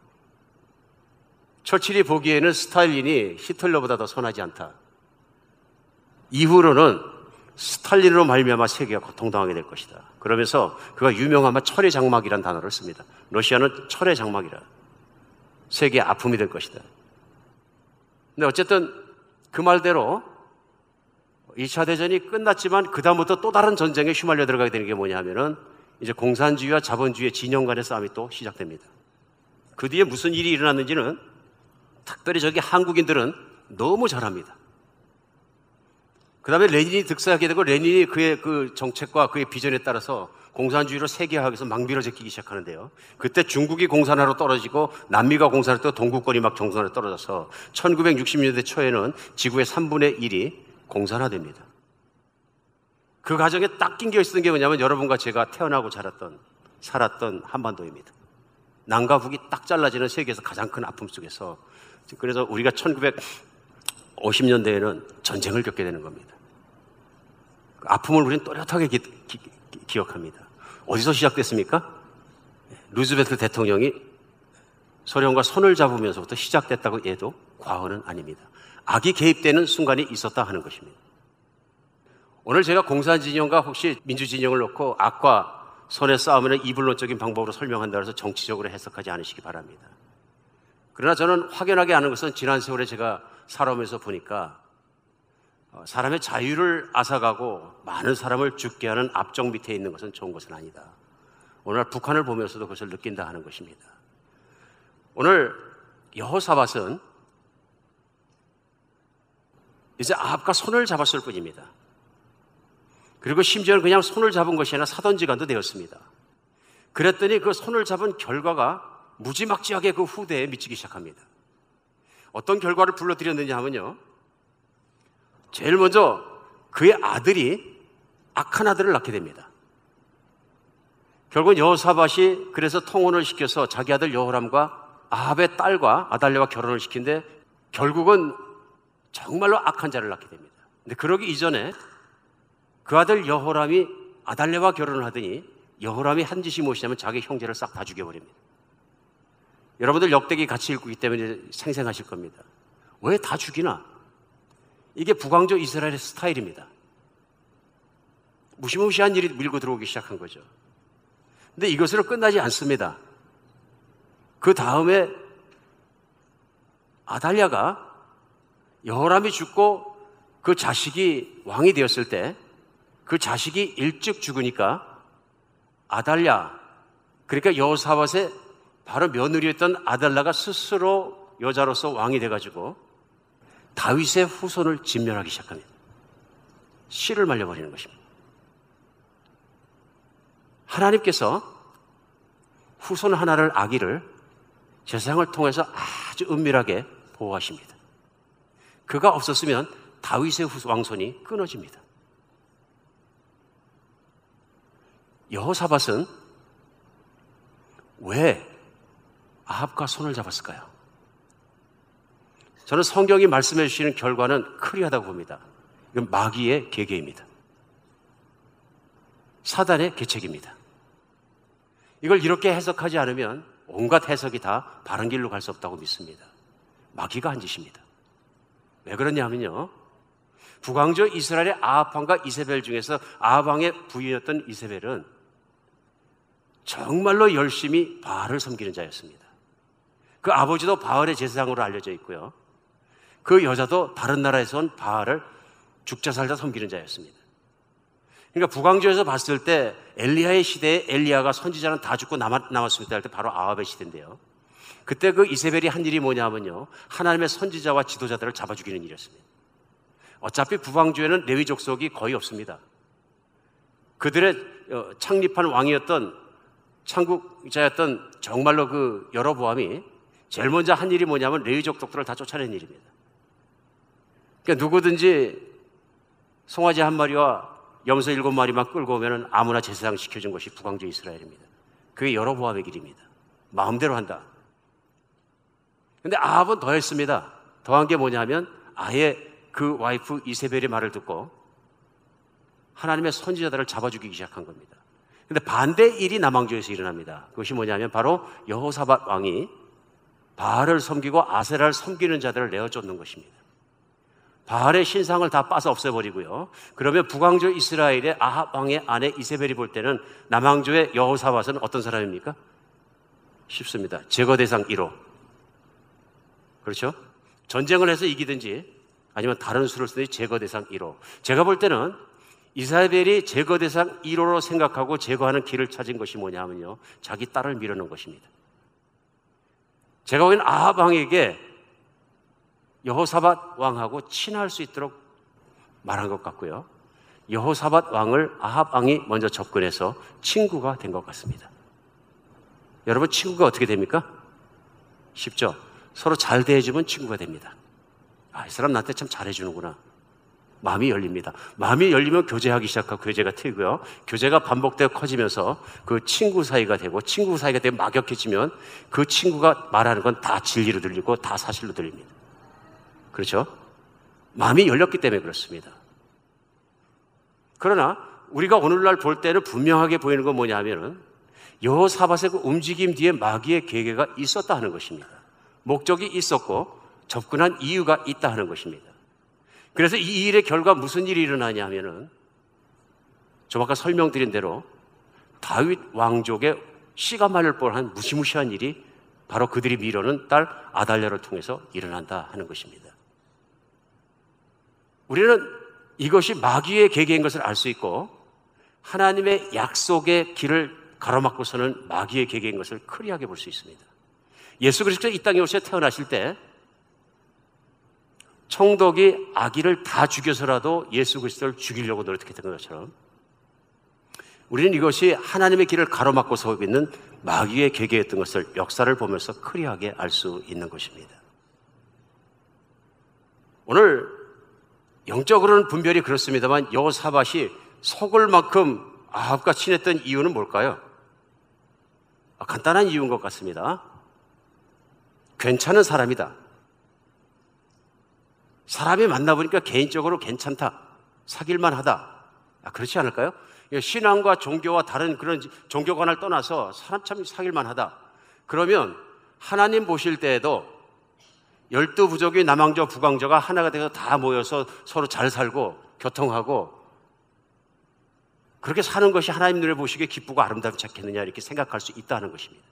철칠이 보기에는 스탈린이 히틀러보다 더 선하지 않다. 이후로는 스탈린으로 말미암아 세계가 고통당하게 될 것이다. 그러면서 그가 유명한 철의 장막이란 단어를 씁니다. 러시아는 철의 장막이라. 세계의 아픔이 될 것이다. 근데 어쨌든 그 말대로 2차 대전이 끝났지만 그다음부터 또 다른 전쟁에 휘말려 들어가게 되는 게 뭐냐 하면은 이제 공산주의와 자본주의의 진영 간의 싸움이 또 시작됩니다. 그 뒤에 무슨 일이 일어났는지는 특별히 저기 한국인들은 너무 잘합니다. 그 다음에 레닌이 득세하게 되고 레닌이 그의 그 정책과 그의 비전에 따라서 공산주의로 세계화해서 망비로 제끼기 시작하는데요. 그때 중국이 공산화로 떨어지고 남미가 공산화로 또 동구권이 막 정선으로 떨어져서 1960년대 초에는 지구의 3분의 1이 공산화됩니다. 그 과정에 딱 낀겨 있었던 게 뭐냐면 여러분과 제가 태어나고 자랐던 살았던 한반도입니다. 남과 북이 딱 잘라지는 세계에서 가장 큰 아픔 속에서 그래서 우리가 1950년대에는 전쟁을 겪게 되는 겁니다. 그 아픔을 우리는 또렷하게 기, 기, 기 억합니다. 어디서 시작됐습니까? 루즈벨트 대통령이 소련과 손을 잡으면서부터 시작됐다고 해도 과언은 아닙니다. 악이 개입되는 순간이 있었다 하는 것입니다. 오늘 제가 공산진영과 혹시 민주진영을 놓고 악과 손의 싸움을 이불론적인 방법으로 설명한다 해서 정치적으로 해석하지 않으시기 바랍니다. 그러나 저는 확연하게 아는 것은 지난 세월에 제가 살아오면서 보니까 어, 사람의 자유를 앗아가고 많은 사람을 죽게 하는 압정 밑에 있는 것은 좋은 것은 아니다. 오늘 북한을 보면서도 그것을 느낀다 하는 것입니다. 오늘 여호사밧은 이제 아합과 손을 잡았을 뿐입니다. 그리고 심지어는 그냥 손을 잡은 것이 아니라 사돈지간도 되었습니다. 그랬더니 그 손을 잡은 결과가 무지막지하게 그 후대에 미치기 시작합니다. 어떤 결과를 불러드렸느냐 하면요. 제일 먼저 그의 아들이 악한 아들을 낳게 됩니다. 결국 여호사밧이 그래서 통혼을 시켜서 자기 아들 여호람과 아합의 딸과 아달레와 결혼을 시킨데 결국은 정말로 악한 자를 낳게 됩니다. 근데 그러기 이전에 그 아들 여호람이 아달레와 결혼을 하더니 여호람이 한 짓이 무엇이냐면 자기 형제를 싹 다 죽여버립니다. 여러분들 역대기 같이 읽기 때문에 생생하실 겁니다. 왜 다 죽이나? 이게 북왕조 이스라엘의 스타일입니다. 무시무시한 일이 밀고 들어오기 시작한 거죠. 근데 이것으로 끝나지 않습니다. 그 다음에 아달랴가 여호람이 죽고 그 자식이 왕이 되었을 때 그 자식이 일찍 죽으니까 아달랴 그러니까 여호사밧의 바로 며느리였던 아달라가 스스로 여자로서 왕이 돼가지고 다윗의 후손을 진멸하기 시작합니다. 씨를 말려버리는 것입니다. 하나님께서 후손 하나를 아기를 제사장을 통해서 아주 은밀하게 보호하십니다. 그가 없었으면 다윗의 왕손이 끊어집니다. 여호사밧은 왜 아합과 손을 잡았을까요? 저는 성경이 말씀해 주시는 결과는 크리하다고 봅니다. 이건 마귀의 계계입니다. 사단의 계책입니다. 이걸 이렇게 해석하지 않으면 온갖 해석이 다 바른 길로 갈 수 없다고 믿습니다. 마귀가 한 짓입니다. 왜 그러냐면요. 북왕조 이스라엘의 아합왕과 이세벨 중에서 아합왕의 부인이었던 이세벨은 정말로 열심히 바알을 섬기는 자였습니다. 그 아버지도 바알의 제사장으로 알려져 있고요. 그 여자도 다른 나라에서 온 바알을 죽자 살자 섬기는 자였습니다. 그러니까 북왕조에서 봤을 때 엘리야의 시대에 엘리야가 선지자는 다 죽고 남았, 남았습니다 할 때 바로 아합의 시대인데요. 그때 그 이세벨이 한 일이 뭐냐면요. 하나님의 선지자와 지도자들을 잡아 죽이는 일이었습니다. 어차피 북왕조에는 레위 족속이 거의 없습니다. 그들의 어, 창립한 왕이었던 창국자였던 정말로 그 여러 보암이 제일 먼저 한 일이 뭐냐면 레위족 족들을 다 쫓아낸 일입니다. 그러니까 누구든지 송아지 한 마리와 염소 일곱 마리만 끌고 오면 아무나 제사장 시켜준 것이 북왕조 이스라엘입니다. 그게 여러보암의 길입니다. 마음대로 한다. 근데 아합은 더 했습니다. 더한 게 뭐냐면 아예 그 와이프 이세벨의 말을 듣고 하나님의 선지자들을 잡아 죽이기 시작한 겁니다. 근데 반대 일이 남왕조에서 일어납니다. 그것이 뭐냐면 바로 여호사밧 왕이 바알을 섬기고 아세라를 섬기는 자들을 내어 쫓는 것입니다. 바알의 신상을 다 빠서 없애버리고요. 그러면 북왕조 이스라엘의 아합 왕의 아내 이세벨이 볼 때는 남왕조의 여호사밧은 어떤 사람입니까? 쉽습니다. 제거 대상 1호. 그렇죠? 전쟁을 해서 이기든지 아니면 다른 수를 쓰든지 제거 대상 1호. 제가 볼 때는 이사벨이 제거 대상 1호로 생각하고 제거하는 길을 찾은 것이 뭐냐 하면요. 자기 딸을 밀어넣은 것입니다. 제가 보기엔 아합 왕에게 여호사밧 왕하고 친할 수 있도록 말한 것 같고요. 여호사밧 왕을 아합 왕이 먼저 접근해서 친구가 된 것 같습니다. 여러분 친구가 어떻게 됩니까? 쉽죠. 서로 잘 대해주면 친구가 됩니다. 아, 이 사람 나한테 참 잘해주는구나. 마음이 열립니다. 마음이 열리면 교제하기 시작하고 교제가 트고요. 교제가 반복되어 커지면서 그 친구 사이가 되고 친구 사이가 되면 막역해지면 그 친구가 말하는 건 다 진리로 들리고 다 사실로 들립니다. 그렇죠? 마음이 열렸기 때문에 그렇습니다. 그러나 우리가 오늘날 볼 때는 분명하게 보이는 건 뭐냐면은 여호사밧의 그 움직임 뒤에 마귀의 계계가 있었다 하는 것입니다. 목적이 있었고 접근한 이유가 있다 하는 것입니다. 그래서 이 일의 결과 무슨 일이 일어나냐면은 좀 아까 설명드린 대로 다윗 왕족의 씨가 말릴 뻔한 무시무시한 일이 바로 그들이 미뤄는 딸 아달랴를 통해서 일어난다 하는 것입니다. 우리는 이것이 마귀의 계계인 것을 알 수 있고 하나님의 약속의 길을 가로막고서는 마귀의 계계인 것을 크리하게 볼 수 있습니다. 예수 그리스도 이 땅에 오셔 태어나실 때 청덕이 아기를 다 죽여서라도 예수 그리스도를 죽이려고 노력했던 것처럼 우리는 이것이 하나님의 길을 가로막고 서고 있는 마귀의 계계였던 것을 역사를 보면서 크리하게 알 수 있는 것입니다. 오늘 영적으로는 분별이 그렇습니다만 여호사밧이 속을 만큼 아합과 친했던 이유는 뭘까요? 아, 간단한 이유인 것 같습니다. 괜찮은 사람이다. 사람이 만나보니까 개인적으로 괜찮다. 사귈만 하다. 아, 그렇지 않을까요? 신앙과 종교와 다른 그런 종교관을 떠나서 사람 참 사귈만 하다. 그러면 하나님 보실 때에도 열두 부족이 남왕조 북왕조가 하나가 돼서 다 모여서 서로 잘 살고 교통하고 그렇게 사는 것이 하나님 눈에 보시기에 기쁘고 아름답지 않겠느냐 이렇게 생각할 수 있다는 것입니다.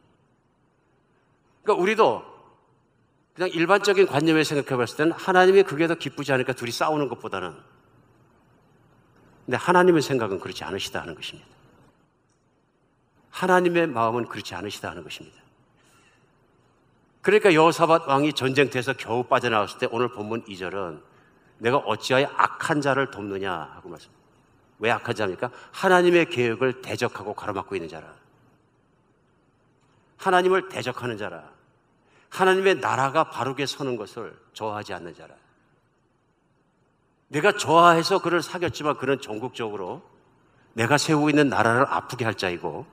그러니까 우리도 그냥 일반적인 관념에 생각해 봤을 때는 하나님이 그게 더 기쁘지 않으니까 둘이 싸우는 것보다는 근데 하나님의 생각은 그렇지 않으시다 하는 것입니다. 하나님의 마음은 그렇지 않으시다 하는 것입니다. 그러니까 여호사밧 왕이 전쟁터에서 겨우 빠져나왔을 때 오늘 본문 2절은 내가 어찌하여 악한 자를 돕느냐 하고 말씀. 왜 악한 자입니까? 하나님의 계획을 대적하고 가로막고 있는 자라. 하나님을 대적하는 자라. 하나님의 나라가 바르게 서는 것을 좋아하지 않는 자라. 내가 좋아해서 그를 사귀었지만 그는 전국적으로 내가 세우고 있는 나라를 아프게 할 자이고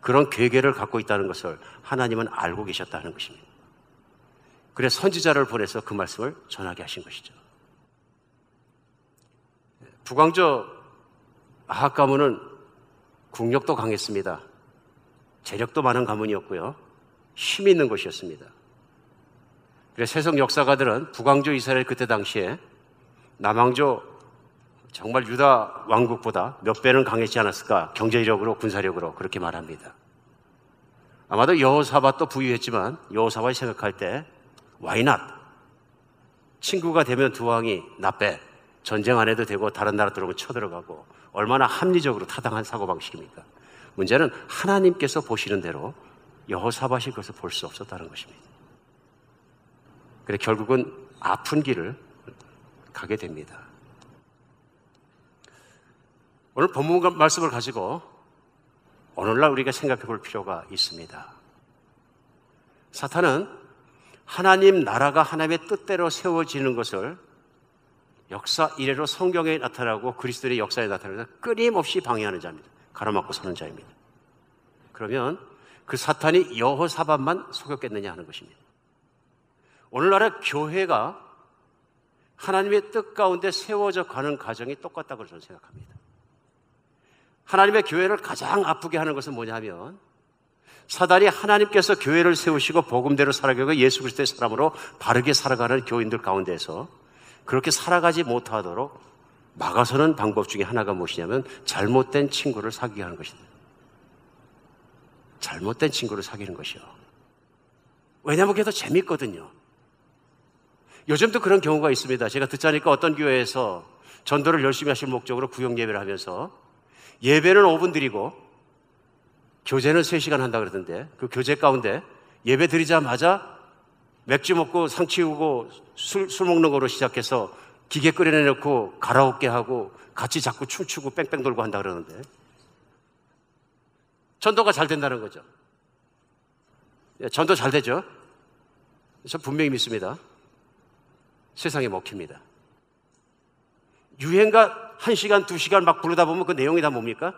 그런 괴계를 갖고 있다는 것을 하나님은 알고 계셨다는 것입니다. 그래서 선지자를 보내서 그 말씀을 전하게 하신 것이죠. 북왕조 아합 가문은 국력도 강했습니다. 재력도 많은 가문이었고요. 힘 있는 것이었습니다. 그래서 세속 역사가들은 북왕조 이스라엘 그때 당시에 남왕조 정말 유다 왕국보다 몇 배는 강했지 않았을까? 경제력으로 군사력으로 그렇게 말합니다. 아마도 여호사밧도 부유했지만 여호사밧이 생각할 때 why not? 친구가 되면 두 왕이 나빼 전쟁 안 해도 되고 다른 나라 들어오면 쳐들어가고 얼마나 합리적으로 타당한 사고방식입니까? 문제는 하나님께서 보시는 대로 여호사밧이 그것을 볼 수 없었다는 것입니다. 그래 결국은 아픈 길을 가게 됩니다. 오늘 본문 말씀을 가지고 오늘날 우리가 생각해 볼 필요가 있습니다. 사탄은 하나님 나라가 하나님의 뜻대로 세워지는 것을 역사 이래로 성경에 나타나고 그리스도의 역사에 나타나서 끊임없이 방해하는 자입니다. 가로막고 서는 자입니다. 그러면 그 사탄이 여호사밧만 속였겠느냐 하는 것입니다. 오늘날의 교회가 하나님의 뜻 가운데 세워져 가는 과정이 똑같다고 저는 생각합니다. 하나님의 교회를 가장 아프게 하는 것은 뭐냐면 사단이 하나님께서 교회를 세우시고 복음대로 살아가고 예수 그리스도의 사람으로 바르게 살아가는 교인들 가운데서 그렇게 살아가지 못하도록 막아서는 방법 중에 하나가 무엇이냐면 잘못된 친구를 사귀게 하는 것입니다. 잘못된 친구를 사귀는 것이요. 왜냐하면 그게 더 재밌거든요. 요즘도 그런 경우가 있습니다. 제가 듣자니까 어떤 교회에서 전도를 열심히 하실 목적으로 구역 예배를 하면서 예배는 5분 드리고 교제는 3시간 한다 그러던데 그 교제 가운데 예배 드리자마자 맥주 먹고 상 치우고 술, 술 먹는 거로 시작해서 기계 끓여내놓고 가라오케 하고 같이 자꾸 춤추고 뺑뺑 돌고 한다 그러는데 전도가 잘 된다는 거죠. 예, 전도 잘 되죠? 저 분명히 믿습니다. 세상에 먹힙니다. 유행가 한 시간, 두 시간 막 부르다 보면 그 내용이 다 뭡니까?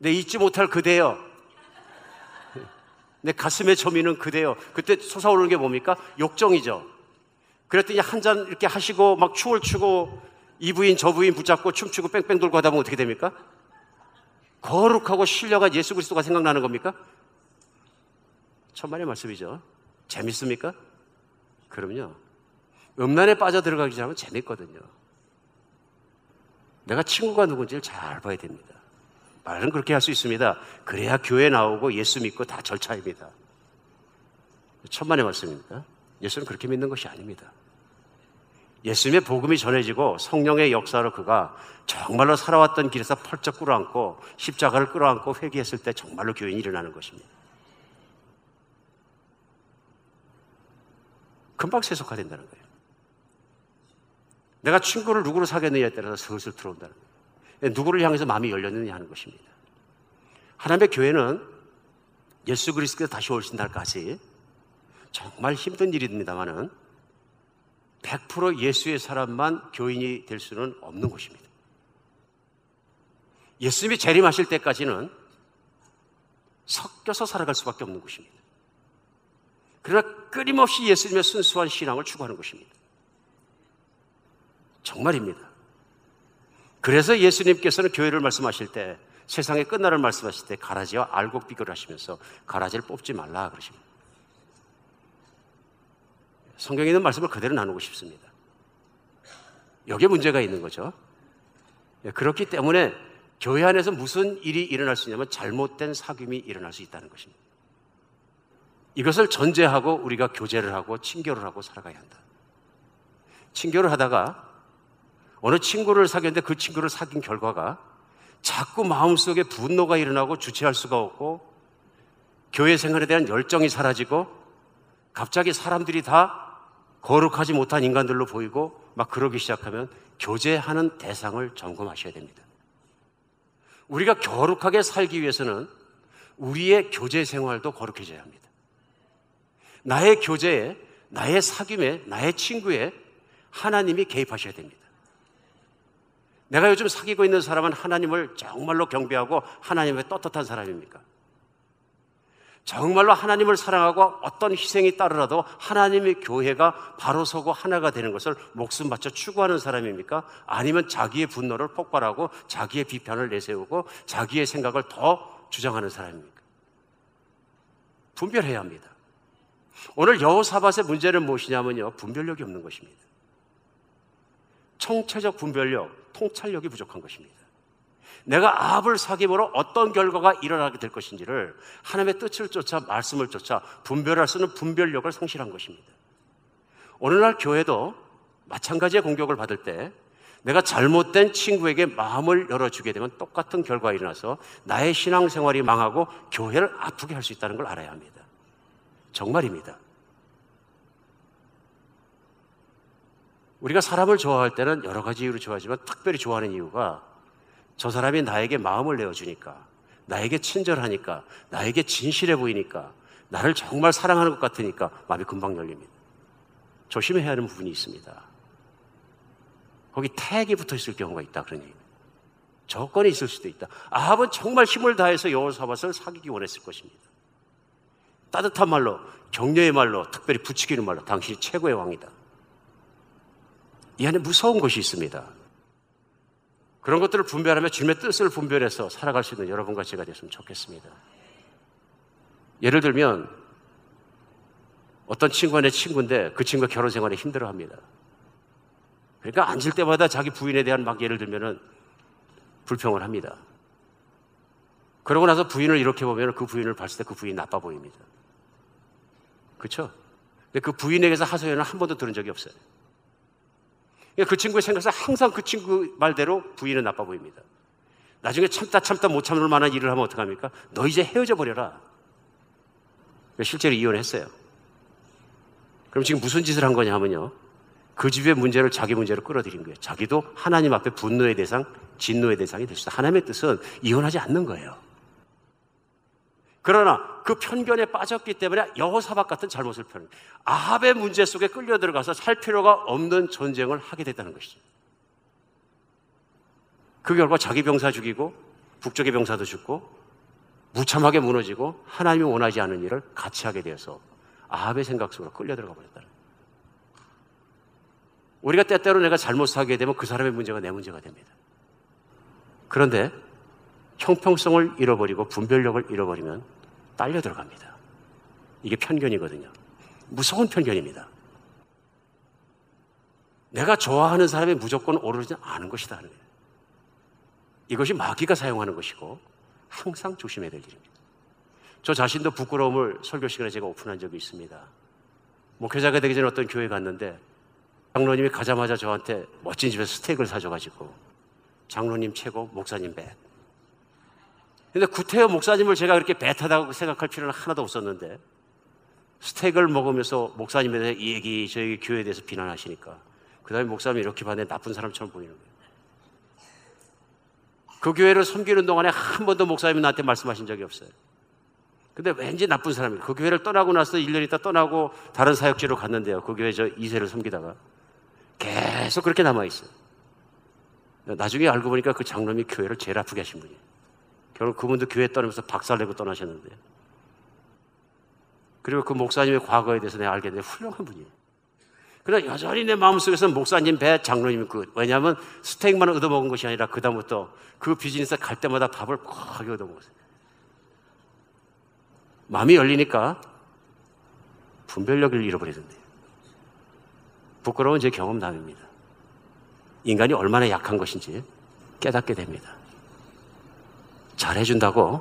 내 잊지 못할 그대여. 내 가슴에 저미는 그대여. 그때 솟아오르는 게 뭡니까? 욕정이죠. 그랬더니 한 잔 이렇게 하시고 막 춤을 추고 이 부인 저 부인 붙잡고 춤추고 뺑뺑 돌고 하다 보면 어떻게 됩니까? 거룩하고 신령한 예수 그리스도가 생각나는 겁니까? 천만의 말씀이죠. 재밌습니까? 그럼요. 음란에 빠져 들어가기 전에 재밌거든요. 내가 친구가 누군지를 잘 봐야 됩니다. 말은 그렇게 할 수 있습니다. 그래야 교회 나오고 예수 믿고 다 절차입니다. 천만의 말씀입니다. 예수는 그렇게 믿는 것이 아닙니다. 예수님의 복음이 전해지고 성령의 역사로 그가 정말로 살아왔던 길에서 펄쩍 끌어안고 십자가를 끌어안고 회개했을 때 정말로 교인이 일어나는 것입니다. 금방 세속화된다는 거예요. 내가 친구를 누구로 사귀었느냐에 따라서 슬슬 들어온다는 거예요. 누구를 향해서 마음이 열렸느냐 하는 것입니다. 하나님의 교회는 예수 그리스도께서 다시 오신 날까지 정말 힘든 일입니다만은 100% 예수의 사람만 교인이 될 수는 없는 것입니다. 예수님이 재림하실 때까지는 섞여서 살아갈 수밖에 없는 것입니다. 그러나 끊임없이 예수님의 순수한 신앙을 추구하는 것입니다. 정말입니다. 그래서 예수님께서는 교회를 말씀하실 때 세상의 끝날을 말씀하실 때 가라지와 알곡 비교를 하시면서 가라지를 뽑지 말라 그러십니다. 성경에 있는 말씀을 그대로 나누고 싶습니다. 여기에 문제가 있는 거죠. 예, 그렇기 때문에 교회 안에서 무슨 일이 일어날 수 있냐면 잘못된 사귐이 일어날 수 있다는 것입니다. 이것을 전제하고 우리가 교제를 하고 친교를 하고 살아가야 한다. 친교를 하다가 어느 친구를 사귀었는데 그 친구를 사귄 결과가 자꾸 마음속에 분노가 일어나고 주체할 수가 없고 교회 생활에 대한 열정이 사라지고 갑자기 사람들이 다 거룩하지 못한 인간들로 보이고 막 그러기 시작하면 교제하는 대상을 점검하셔야 됩니다. 우리가 거룩하게 살기 위해서는 우리의 교제 생활도 거룩해져야 합니다. 나의 교제에, 나의 사귐에, 나의 친구에 하나님이 개입하셔야 됩니다. 내가 요즘 사귀고 있는 사람은 하나님을 정말로 경배하고 하나님의 떳떳한 사람입니까? 정말로 하나님을 사랑하고 어떤 희생이 따르라도 하나님의 교회가 바로 서고 하나가 되는 것을 목숨 바쳐 추구하는 사람입니까? 아니면 자기의 분노를 폭발하고 자기의 비판을 내세우고 자기의 생각을 더 주장하는 사람입니까? 분별해야 합니다. 오늘 여호사밧의 문제는 무엇이냐면요. 분별력이 없는 것입니다. 총체적 분별력, 통찰력이 부족한 것입니다. 내가 아합을 사귐으로 어떤 결과가 일어나게 될 것인지를 하나님의 뜻을 쫓아 말씀을 쫓아 분별할 수 있는 분별력을 상실한 것입니다. 오늘날 교회도 마찬가지의 공격을 받을 때 내가 잘못된 친구에게 마음을 열어주게 되면 똑같은 결과가 일어나서 나의 신앙생활이 망하고 교회를 아프게 할 수 있다는 걸 알아야 합니다. 정말입니다. 우리가 사람을 좋아할 때는 여러 가지 이유로 좋아하지만 특별히 좋아하는 이유가 저 사람이 나에게 마음을 내어주니까, 나에게 친절하니까, 나에게 진실해 보이니까, 나를 정말 사랑하는 것 같으니까 마음이 금방 열립니다. 조심해야 하는 부분이 있습니다. 거기 태기 붙어 있을 경우가 있다 그런 얘기입니다. 조건이 있을 수도 있다. 아합은 정말 힘을 다해서 여호사밧을 사귀기 원했을 것입니다. 따뜻한 말로, 격려의 말로, 특별히 부추기는 말로 당신이 최고의 왕이다. 이 안에 무서운 것이 있습니다. 그런 것들을 분별하며 주님의 뜻을 분별해서 살아갈 수 있는 여러분과 제가 됐으면 좋겠습니다. 예를 들면 어떤 친구가 내 친구인데 그 친구가 결혼 생활에 힘들어 합니다. 그러니까 앉을 때마다 자기 부인에 대한 막 예를 들면은 불평을 합니다. 그러고 나서 부인을 이렇게 보면 그 부인을 봤을 때 그 부인이 나빠 보입니다. 그렇죠? 근데 그 부인에게서 하소연을 한 번도 들은 적이 없어요. 그 친구의 생각에서 항상 그 친구 말대로 부인은 나빠 보입니다. 나중에 참다 참다 못 참을 만한 일을 하면 어떡합니까? 너 이제 헤어져 버려라. 실제로 이혼했어요. 그럼 지금 무슨 짓을 한 거냐 하면요. 그 집의 문제를 자기 문제로 끌어들인 거예요. 자기도 하나님 앞에 분노의 대상, 진노의 대상이 있다. 하나님의 뜻은 이혼하지 않는 거예요. 그러나 그 편견에 빠졌기 때문에 여호사박 같은 잘못을 펴는 아합의 문제 속에 끌려 들어가서 살 필요가 없는 전쟁을 하게 됐다는 것이죠. 그 결과 자기 병사 죽이고 북쪽의 병사도 죽고 무참하게 무너지고 하나님이 원하지 않은 일을 같이 하게 되어서 아합의 생각 속으로 끌려 들어가 버렸다는 우리가 때때로 내가 잘못 사게 되면 그 사람의 문제가 내 문제가 됩니다. 그런데 형평성을 잃어버리고 분별력을 잃어버리면 딸려 들어갑니다. 이게 편견이거든요. 무서운 편견입니다. 내가 좋아하는 사람이 무조건 오르지 않은 것이다 하는 거예요. 이것이 마귀가 사용하는 것이고 항상 조심해야 될 일입니다. 저 자신도 부끄러움을 설교 시간에 제가 오픈한 적이 있습니다. 목회자가 되기 전에 어떤 교회 갔는데 장로님이 가자마자 저한테 멋진 집에서 스테이크를 사줘가지고 장로님 최고, 목사님 배. 근데 구태여 목사님을 제가 그렇게 배타다고 생각할 필요는 하나도 없었는데 스테이크를 먹으면서 목사님에 대해 이 얘기 저희 교회에 대해서 비난하시니까 그 다음에 목사님이 이렇게 봤는데 나쁜 사람처럼 보이는 거예요. 그 교회를 섬기는 동안에 한 번도 목사님이 나한테 말씀하신 적이 없어요. 근데 왠지 나쁜 사람이에요. 그 교회를 떠나고 나서 1년 있다 떠나고 다른 사역지로 갔는데요. 그 교회 저 2세를 섬기다가 계속 그렇게 남아있어요. 나중에 알고 보니까 그 장로님이 교회를 제일 아프게 하신 분이에요. 결국 그분도 교회 떠나면서 박살내고 떠나셨는데. 그리고 그 목사님의 과거에 대해서 내가 알게 됐는데 훌륭한 분이에요. 그러나 여전히 내 마음속에서는 목사님 배 장로님 그 왜냐하면 스테이크만 얻어먹은 것이 아니라 그다음부터 그 비즈니스 갈 때마다 밥을 꽉하게 얻어먹었어요. 마음이 열리니까 분별력을 잃어버리던데요. 부끄러운 제 경험담입니다. 인간이 얼마나 약한 것인지 깨닫게 됩니다. 잘해준다고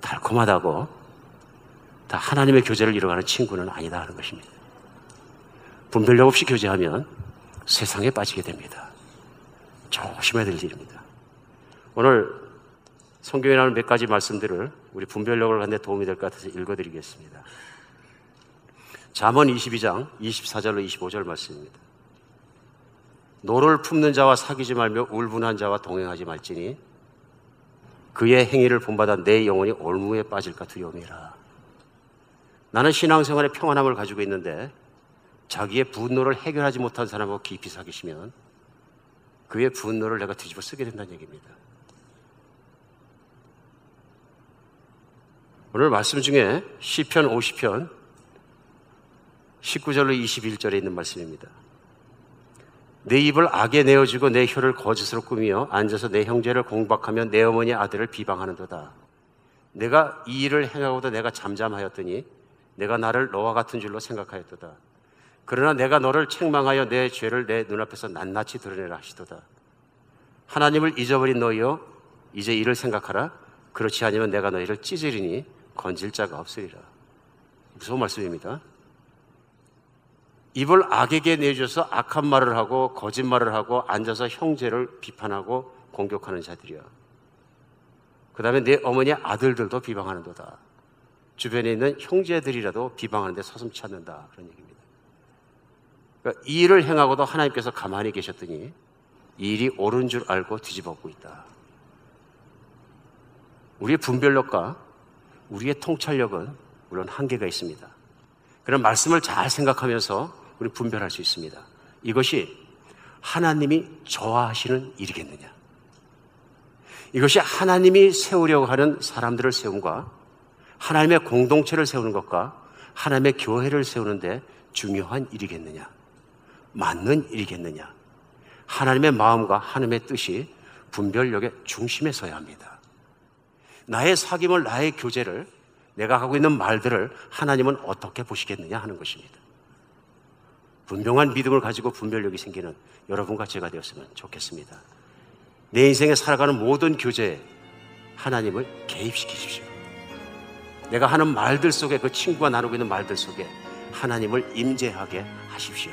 달콤하다고 다 하나님의 교제를 이뤄가는 친구는 아니다 하는 것입니다. 분별력 없이 교제하면 세상에 빠지게 됩니다. 조심해야 될 일입니다. 오늘 성경에 나오는 몇 가지 말씀들을 우리 분별력을 갖는 데 도움이 될 것 같아서 읽어드리겠습니다. 잠언 22장 24절로 25절 말씀입니다. 노를 품는 자와 사귀지 말며 울분한 자와 동행하지 말지니 그의 행위를 본받아 네 영혼이 올무에 빠질까 두려움이라. 나는 신앙생활에 평안함을 가지고 있는데 자기의 분노를 해결하지 못한 사람하고 깊이 사귀시면 그의 분노를 내가 뒤집어 쓰게 된다는 얘기입니다. 오늘 말씀 중에 시편 50편 19절로 21절에 있는 말씀입니다. 내 입을 악에 내어주고 내 혀를 거짓으로 꾸미며 앉아서 내 형제를 공박하며 내 어머니 아들을 비방하는도다. 내가 이 일을 행하고도 내가 잠잠하였더니 내가 나를 너와 같은 줄로 생각하였도다. 그러나 내가 너를 책망하여 내 죄를 내 눈앞에서 낱낱이 드러내라 하시도다. 하나님을 잊어버린 너희여 이제 이를 생각하라. 그렇지 않으면 내가 너희를 찢으리니 건질 자가 없으리라. 무서운 말씀입니다. 입을 악에게 내줘서 악한 말을 하고 거짓말을 하고 앉아서 형제를 비판하고 공격하는 자들이야. 그 다음에 내 어머니 아들들도 비방하는도다. 주변에 있는 형제들이라도 비방하는데 서슴치 않는다. 그런 얘기입니다. 그러니까 이 일을 행하고도 하나님께서 가만히 계셨더니 이 일이 옳은 줄 알고 뒤집어엎고 있다. 우리의 분별력과 우리의 통찰력은 물론 한계가 있습니다. 그런 말씀을 잘 생각하면서 우리 분별할 수 있습니다. 이것이 하나님이 좋아하시는 일이겠느냐? 이것이 하나님이 세우려고 하는 사람들을 세움과 하나님의 공동체를 세우는 것과 하나님의 교회를 세우는데 중요한 일이겠느냐? 맞는 일이겠느냐? 하나님의 마음과 하나님의 뜻이 분별력의 중심에 서야 합니다. 나의 사귐을, 나의 교제를, 내가 하고 있는 말들을 하나님은 어떻게 보시겠느냐 하는 것입니다. 분명한 믿음을 가지고 분별력이 생기는 여러분과 제가 되었으면 좋겠습니다. 내 인생에 살아가는 모든 교제에 하나님을 개입시키십시오. 내가 하는 말들 속에 그 친구가 나누고 있는 말들 속에 하나님을 임재하게 하십시오.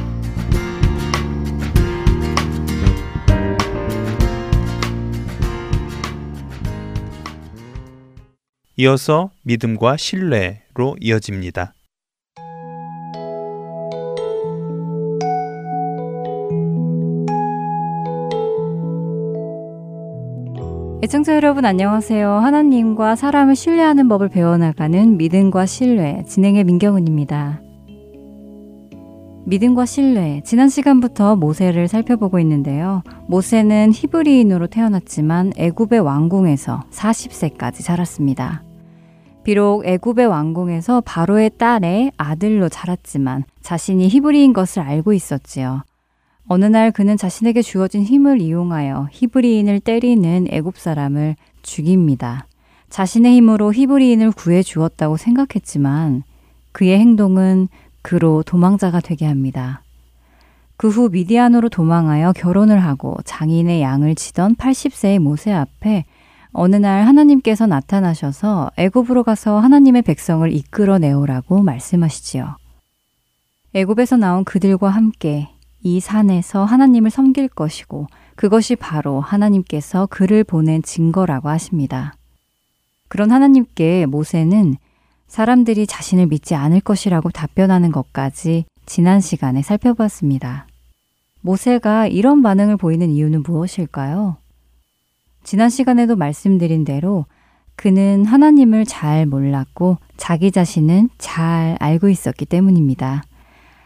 이어서 믿음과 신뢰로 이어집니다. 애청자 여러분 안녕하세요. 하나님과 사람을 신뢰하는 법을 배워나가는 믿음과 신뢰 진행의 민경은입니다. 믿음과 신뢰 지난 시간부터 모세를 살펴보고 있는데요. 모세는 히브리인으로 태어났지만 애굽의 왕궁에서 40세까지 자랐습니다. 비록 애굽의 왕궁에서 바로의 딸의 아들로 자랐지만 자신이 히브리인 것을 알고 있었지요. 어느 날 그는 자신에게 주어진 힘을 이용하여 히브리인을 때리는 애굽 사람을 죽입니다. 자신의 힘으로 히브리인을 구해 주었다고 생각했지만 그의 행동은 그로 도망자가 되게 합니다. 그 후 미디안으로 도망하여 결혼을 하고 장인의 양을 치던 80세의 모세 앞에 어느 날 하나님께서 나타나셔서 애굽으로 가서 하나님의 백성을 이끌어 내오라고 말씀하시지요. 애굽에서 나온 그들과 함께 이 산에서 하나님을 섬길 것이고 그것이 바로 하나님께서 그를 보낸 증거라고 하십니다. 그런 하나님께 모세는 사람들이 자신을 믿지 않을 것이라고 답변하는 것까지 지난 시간에 살펴봤습니다. 모세가 이런 반응을 보이는 이유는 무엇일까요? 지난 시간에도 말씀드린 대로 그는 하나님을 잘 몰랐고 자기 자신은 잘 알고 있었기 때문입니다.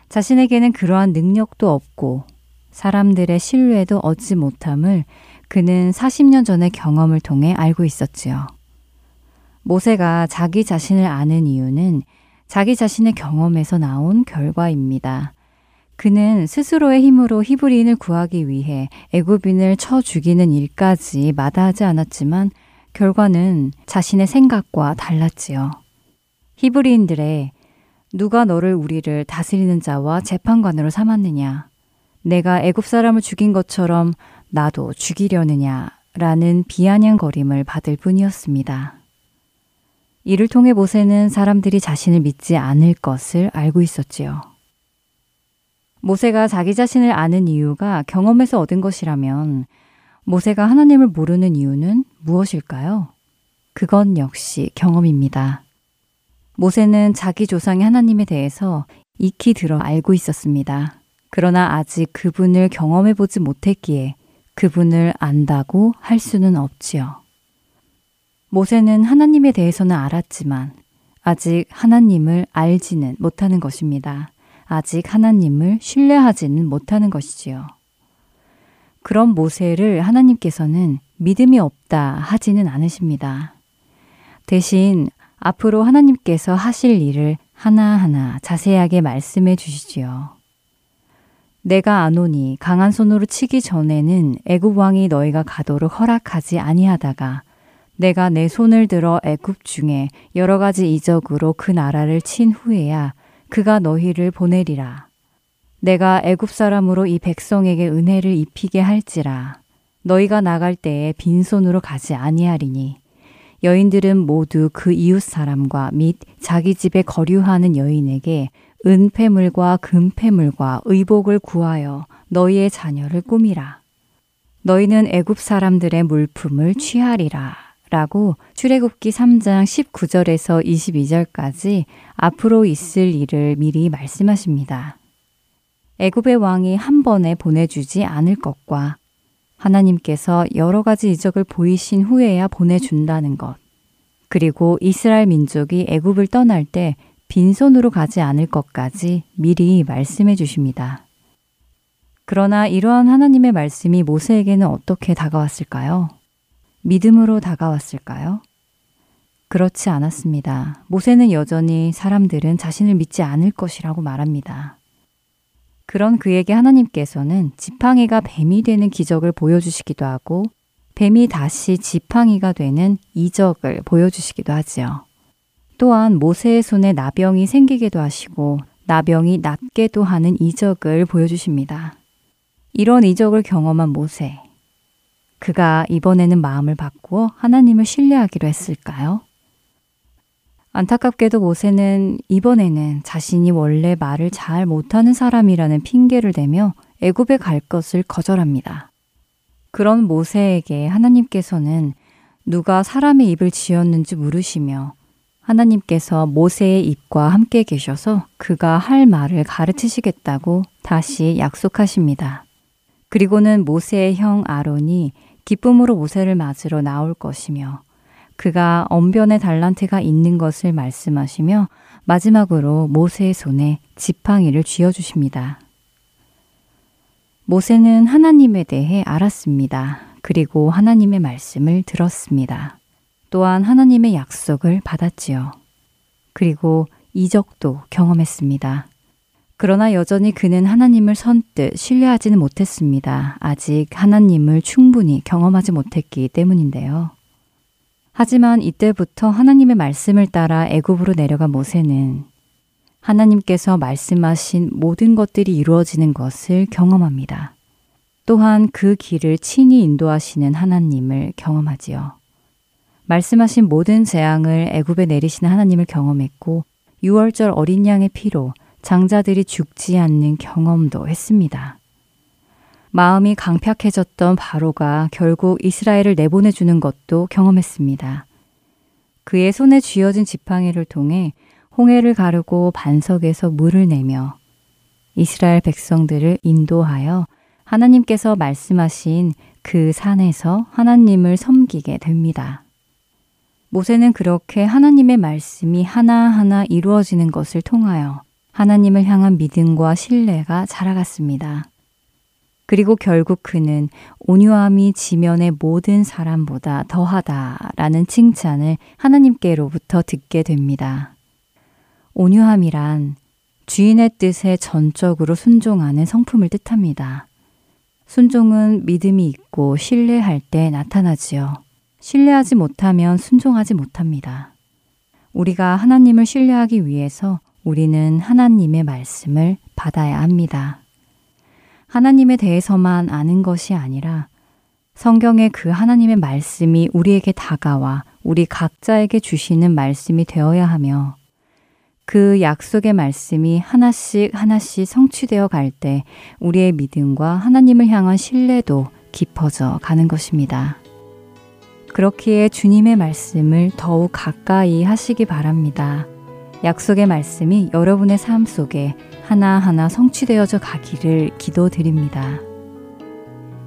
자신에게는 그러한 능력도 없고 사람들의 신뢰도 얻지 못함을 그는 40년 전의 경험을 통해 알고 있었지요. 모세가 자기 자신을 아는 이유는 자기 자신의 경험에서 나온 결과입니다. 그는 스스로의 힘으로 히브리인을 구하기 위해 애굽인을 쳐 죽이는 일까지 마다하지 않았지만 결과는 자신의 생각과 달랐지요. 히브리인들의 누가 너를 우리를 다스리는 자와 재판관으로 삼았느냐? 내가 애굽 사람을 죽인 것처럼 나도 죽이려느냐? 라는 비아냥거림을 받을 뿐이었습니다. 이를 통해 모세는 사람들이 자신을 믿지 않을 것을 알고 있었지요. 모세가 자기 자신을 아는 이유가 경험에서 얻은 것이라면 모세가 하나님을 모르는 이유는 무엇일까요? 그건 역시 경험입니다. 모세는 자기 조상의 하나님에 대해서 익히 들어 알고 있었습니다. 그러나 아직 그분을 경험해 보지 못했기에 그분을 안다고 할 수는 없지요. 모세는 하나님에 대해서는 알았지만 아직 하나님을 알지는 못하는 것입니다. 아직 하나님을 신뢰하지는 못하는 것이지요. 그런 모세를 하나님께서는 믿음이 없다 하지는 않으십니다. 대신 앞으로 하나님께서 하실 일을 하나하나 자세하게 말씀해 주시지요. 내가 아노니 강한 손으로 치기 전에는 애굽 왕이 너희가 가도록 허락하지 아니하다가 내가 내 손을 들어 애굽 중에 여러 가지 이적으로 그 나라를 친 후에야 그가 너희를 보내리라. 내가 애굽 사람으로 이 백성에게 은혜를 입히게 할지라. 너희가 나갈 때에 빈손으로 가지 아니하리니 여인들은 모두 그 이웃 사람과 및 자기 집에 거류하는 여인에게 은폐물과 금폐물과 의복을 구하여 너희의 자녀를 꾸미라. 너희는 애굽 사람들의 물품을 취하리라. 라고 출애굽기 3장 19절에서 22절까지 앞으로 있을 일을 미리 말씀하십니다. 애굽의 왕이 한 번에 보내주지 않을 것과 하나님께서 여러 가지 이적을 보이신 후에야 보내준다는 것. 그리고 이스라엘 민족이 애굽을 떠날 때 빈손으로 가지 않을 것까지 미리 말씀해 주십니다. 그러나 이러한 하나님의 말씀이 모세에게는 어떻게 다가왔을까요? 믿음으로 다가왔을까요? 그렇지 않았습니다. 모세는 여전히 사람들은 자신을 믿지 않을 것이라고 말합니다. 그런 그에게 하나님께서는 지팡이가 뱀이 되는 기적을 보여주시기도 하고 뱀이 다시 지팡이가 되는 이적을 보여주시기도 하지요. 또한 모세의 손에 나병이 생기기도 하시고 나병이 낫게도 하는 이적을 보여주십니다. 이런 이적을 경험한 모세. 그가 이번에는 마음을 바꾸어 하나님을 신뢰하기로 했을까요? 안타깝게도 모세는 이번에는 자신이 원래 말을 잘 못하는 사람이라는 핑계를 대며 애굽에 갈 것을 거절합니다. 그런 모세에게 하나님께서는 누가 사람의 입을 지었는지 물으시며 하나님께서 모세의 입과 함께 계셔서 그가 할 말을 가르치시겠다고 다시 약속하십니다. 그리고는 모세의 형 아론이 기쁨으로 모세를 맞으러 나올 것이며 그가 언변의 달란트가 있는 것을 말씀하시며 마지막으로 모세의 손에 지팡이를 쥐어 주십니다. 모세는 하나님에 대해 알았습니다. 그리고 하나님의 말씀을 들었습니다. 또한 하나님의 약속을 받았지요. 그리고 이적도 경험했습니다. 그러나 여전히 그는 하나님을 선뜻 신뢰하지는 못했습니다. 아직 하나님을 충분히 경험하지 못했기 때문인데요. 하지만 이때부터 하나님의 말씀을 따라 애굽으로 내려간 모세는 하나님께서 말씀하신 모든 것들이 이루어지는 것을 경험합니다. 또한 그 길을 친히 인도하시는 하나님을 경험하지요. 말씀하신 모든 재앙을 애굽에 내리시는 하나님을 경험했고 6월절 어린 양의 피로 장자들이 죽지 않는 경험도 했습니다. 마음이 강팍해졌던 바로가 결국 이스라엘을 내보내주는 것도 경험했습니다. 그의 손에 쥐어진 지팡이를 통해 홍해를 가르고 반석에서 물을 내며 이스라엘 백성들을 인도하여 하나님께서 말씀하신 그 산에서 하나님을 섬기게 됩니다. 모세는 그렇게 하나님의 말씀이 하나하나 이루어지는 것을 통하여 하나님을 향한 믿음과 신뢰가 자라갔습니다. 그리고 결국 그는 온유함이 지면의 모든 사람보다 더하다라는 칭찬을 하나님께로부터 듣게 됩니다. 온유함이란 주인의 뜻에 전적으로 순종하는 성품을 뜻합니다. 순종은 믿음이 있고 신뢰할 때 나타나지요. 신뢰하지 못하면 순종하지 못합니다. 우리가 하나님을 신뢰하기 위해서 우리는 하나님의 말씀을 받아야 합니다. 하나님에 대해서만 아는 것이 아니라 성경의 그 하나님의 말씀이 우리에게 다가와 우리 각자에게 주시는 말씀이 되어야 하며 그 약속의 말씀이 하나씩 하나씩 성취되어 갈 때 우리의 믿음과 하나님을 향한 신뢰도 깊어져 가는 것입니다. 그렇기에 주님의 말씀을 더욱 가까이 하시기 바랍니다. 약속의 말씀이 여러분의 삶 속에 하나하나 성취되어져 가기를 기도드립니다.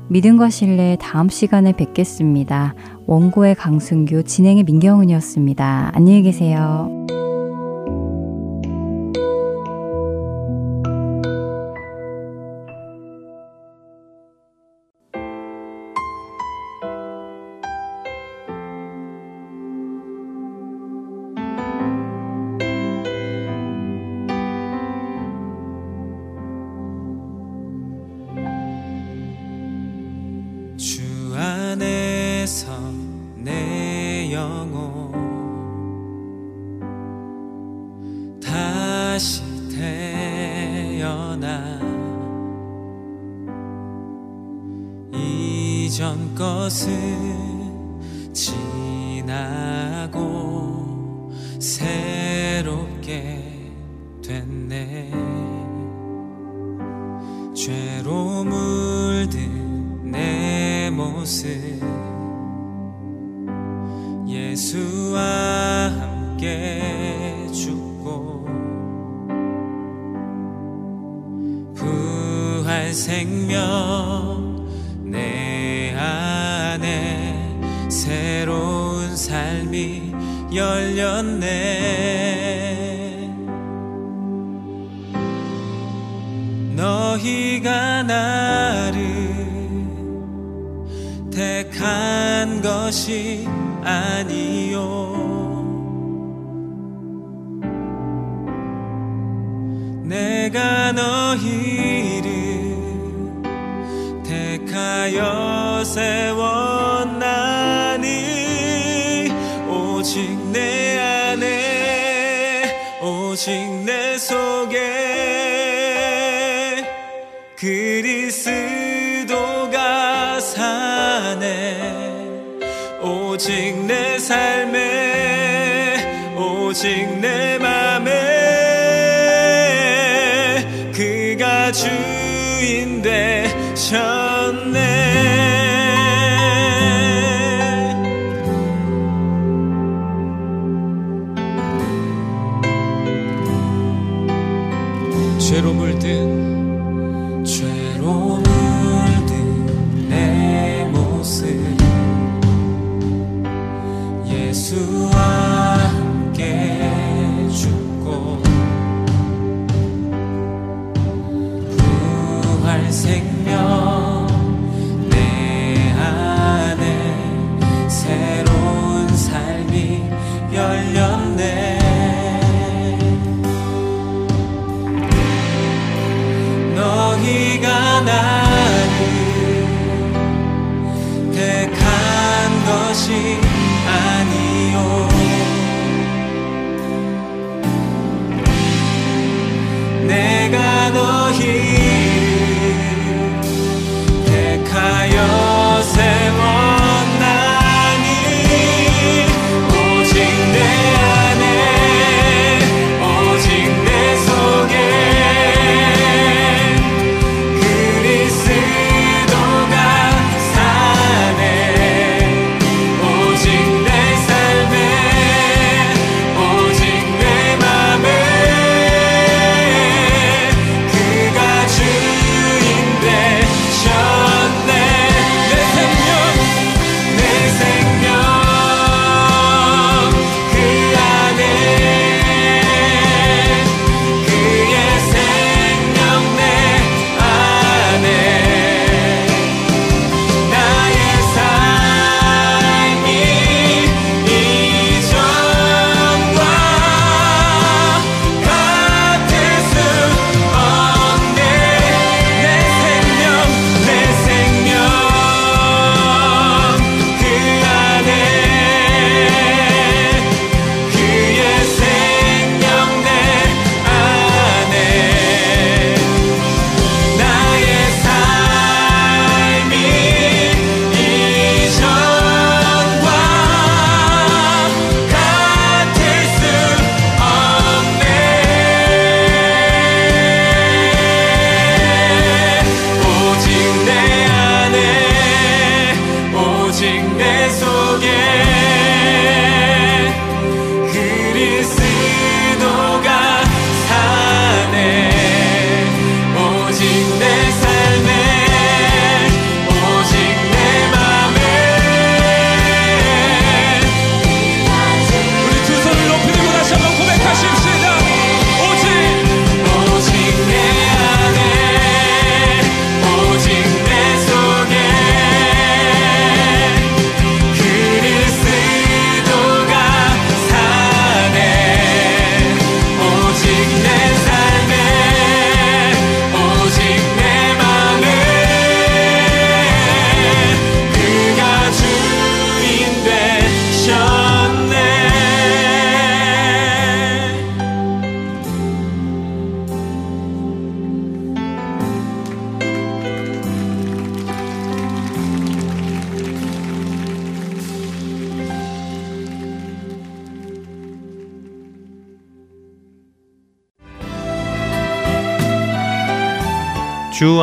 믿음과 신뢰 다음 시간에 뵙겠습니다. 원고의 강순규, 진행의 민경은이었습니다. 안녕히 계세요.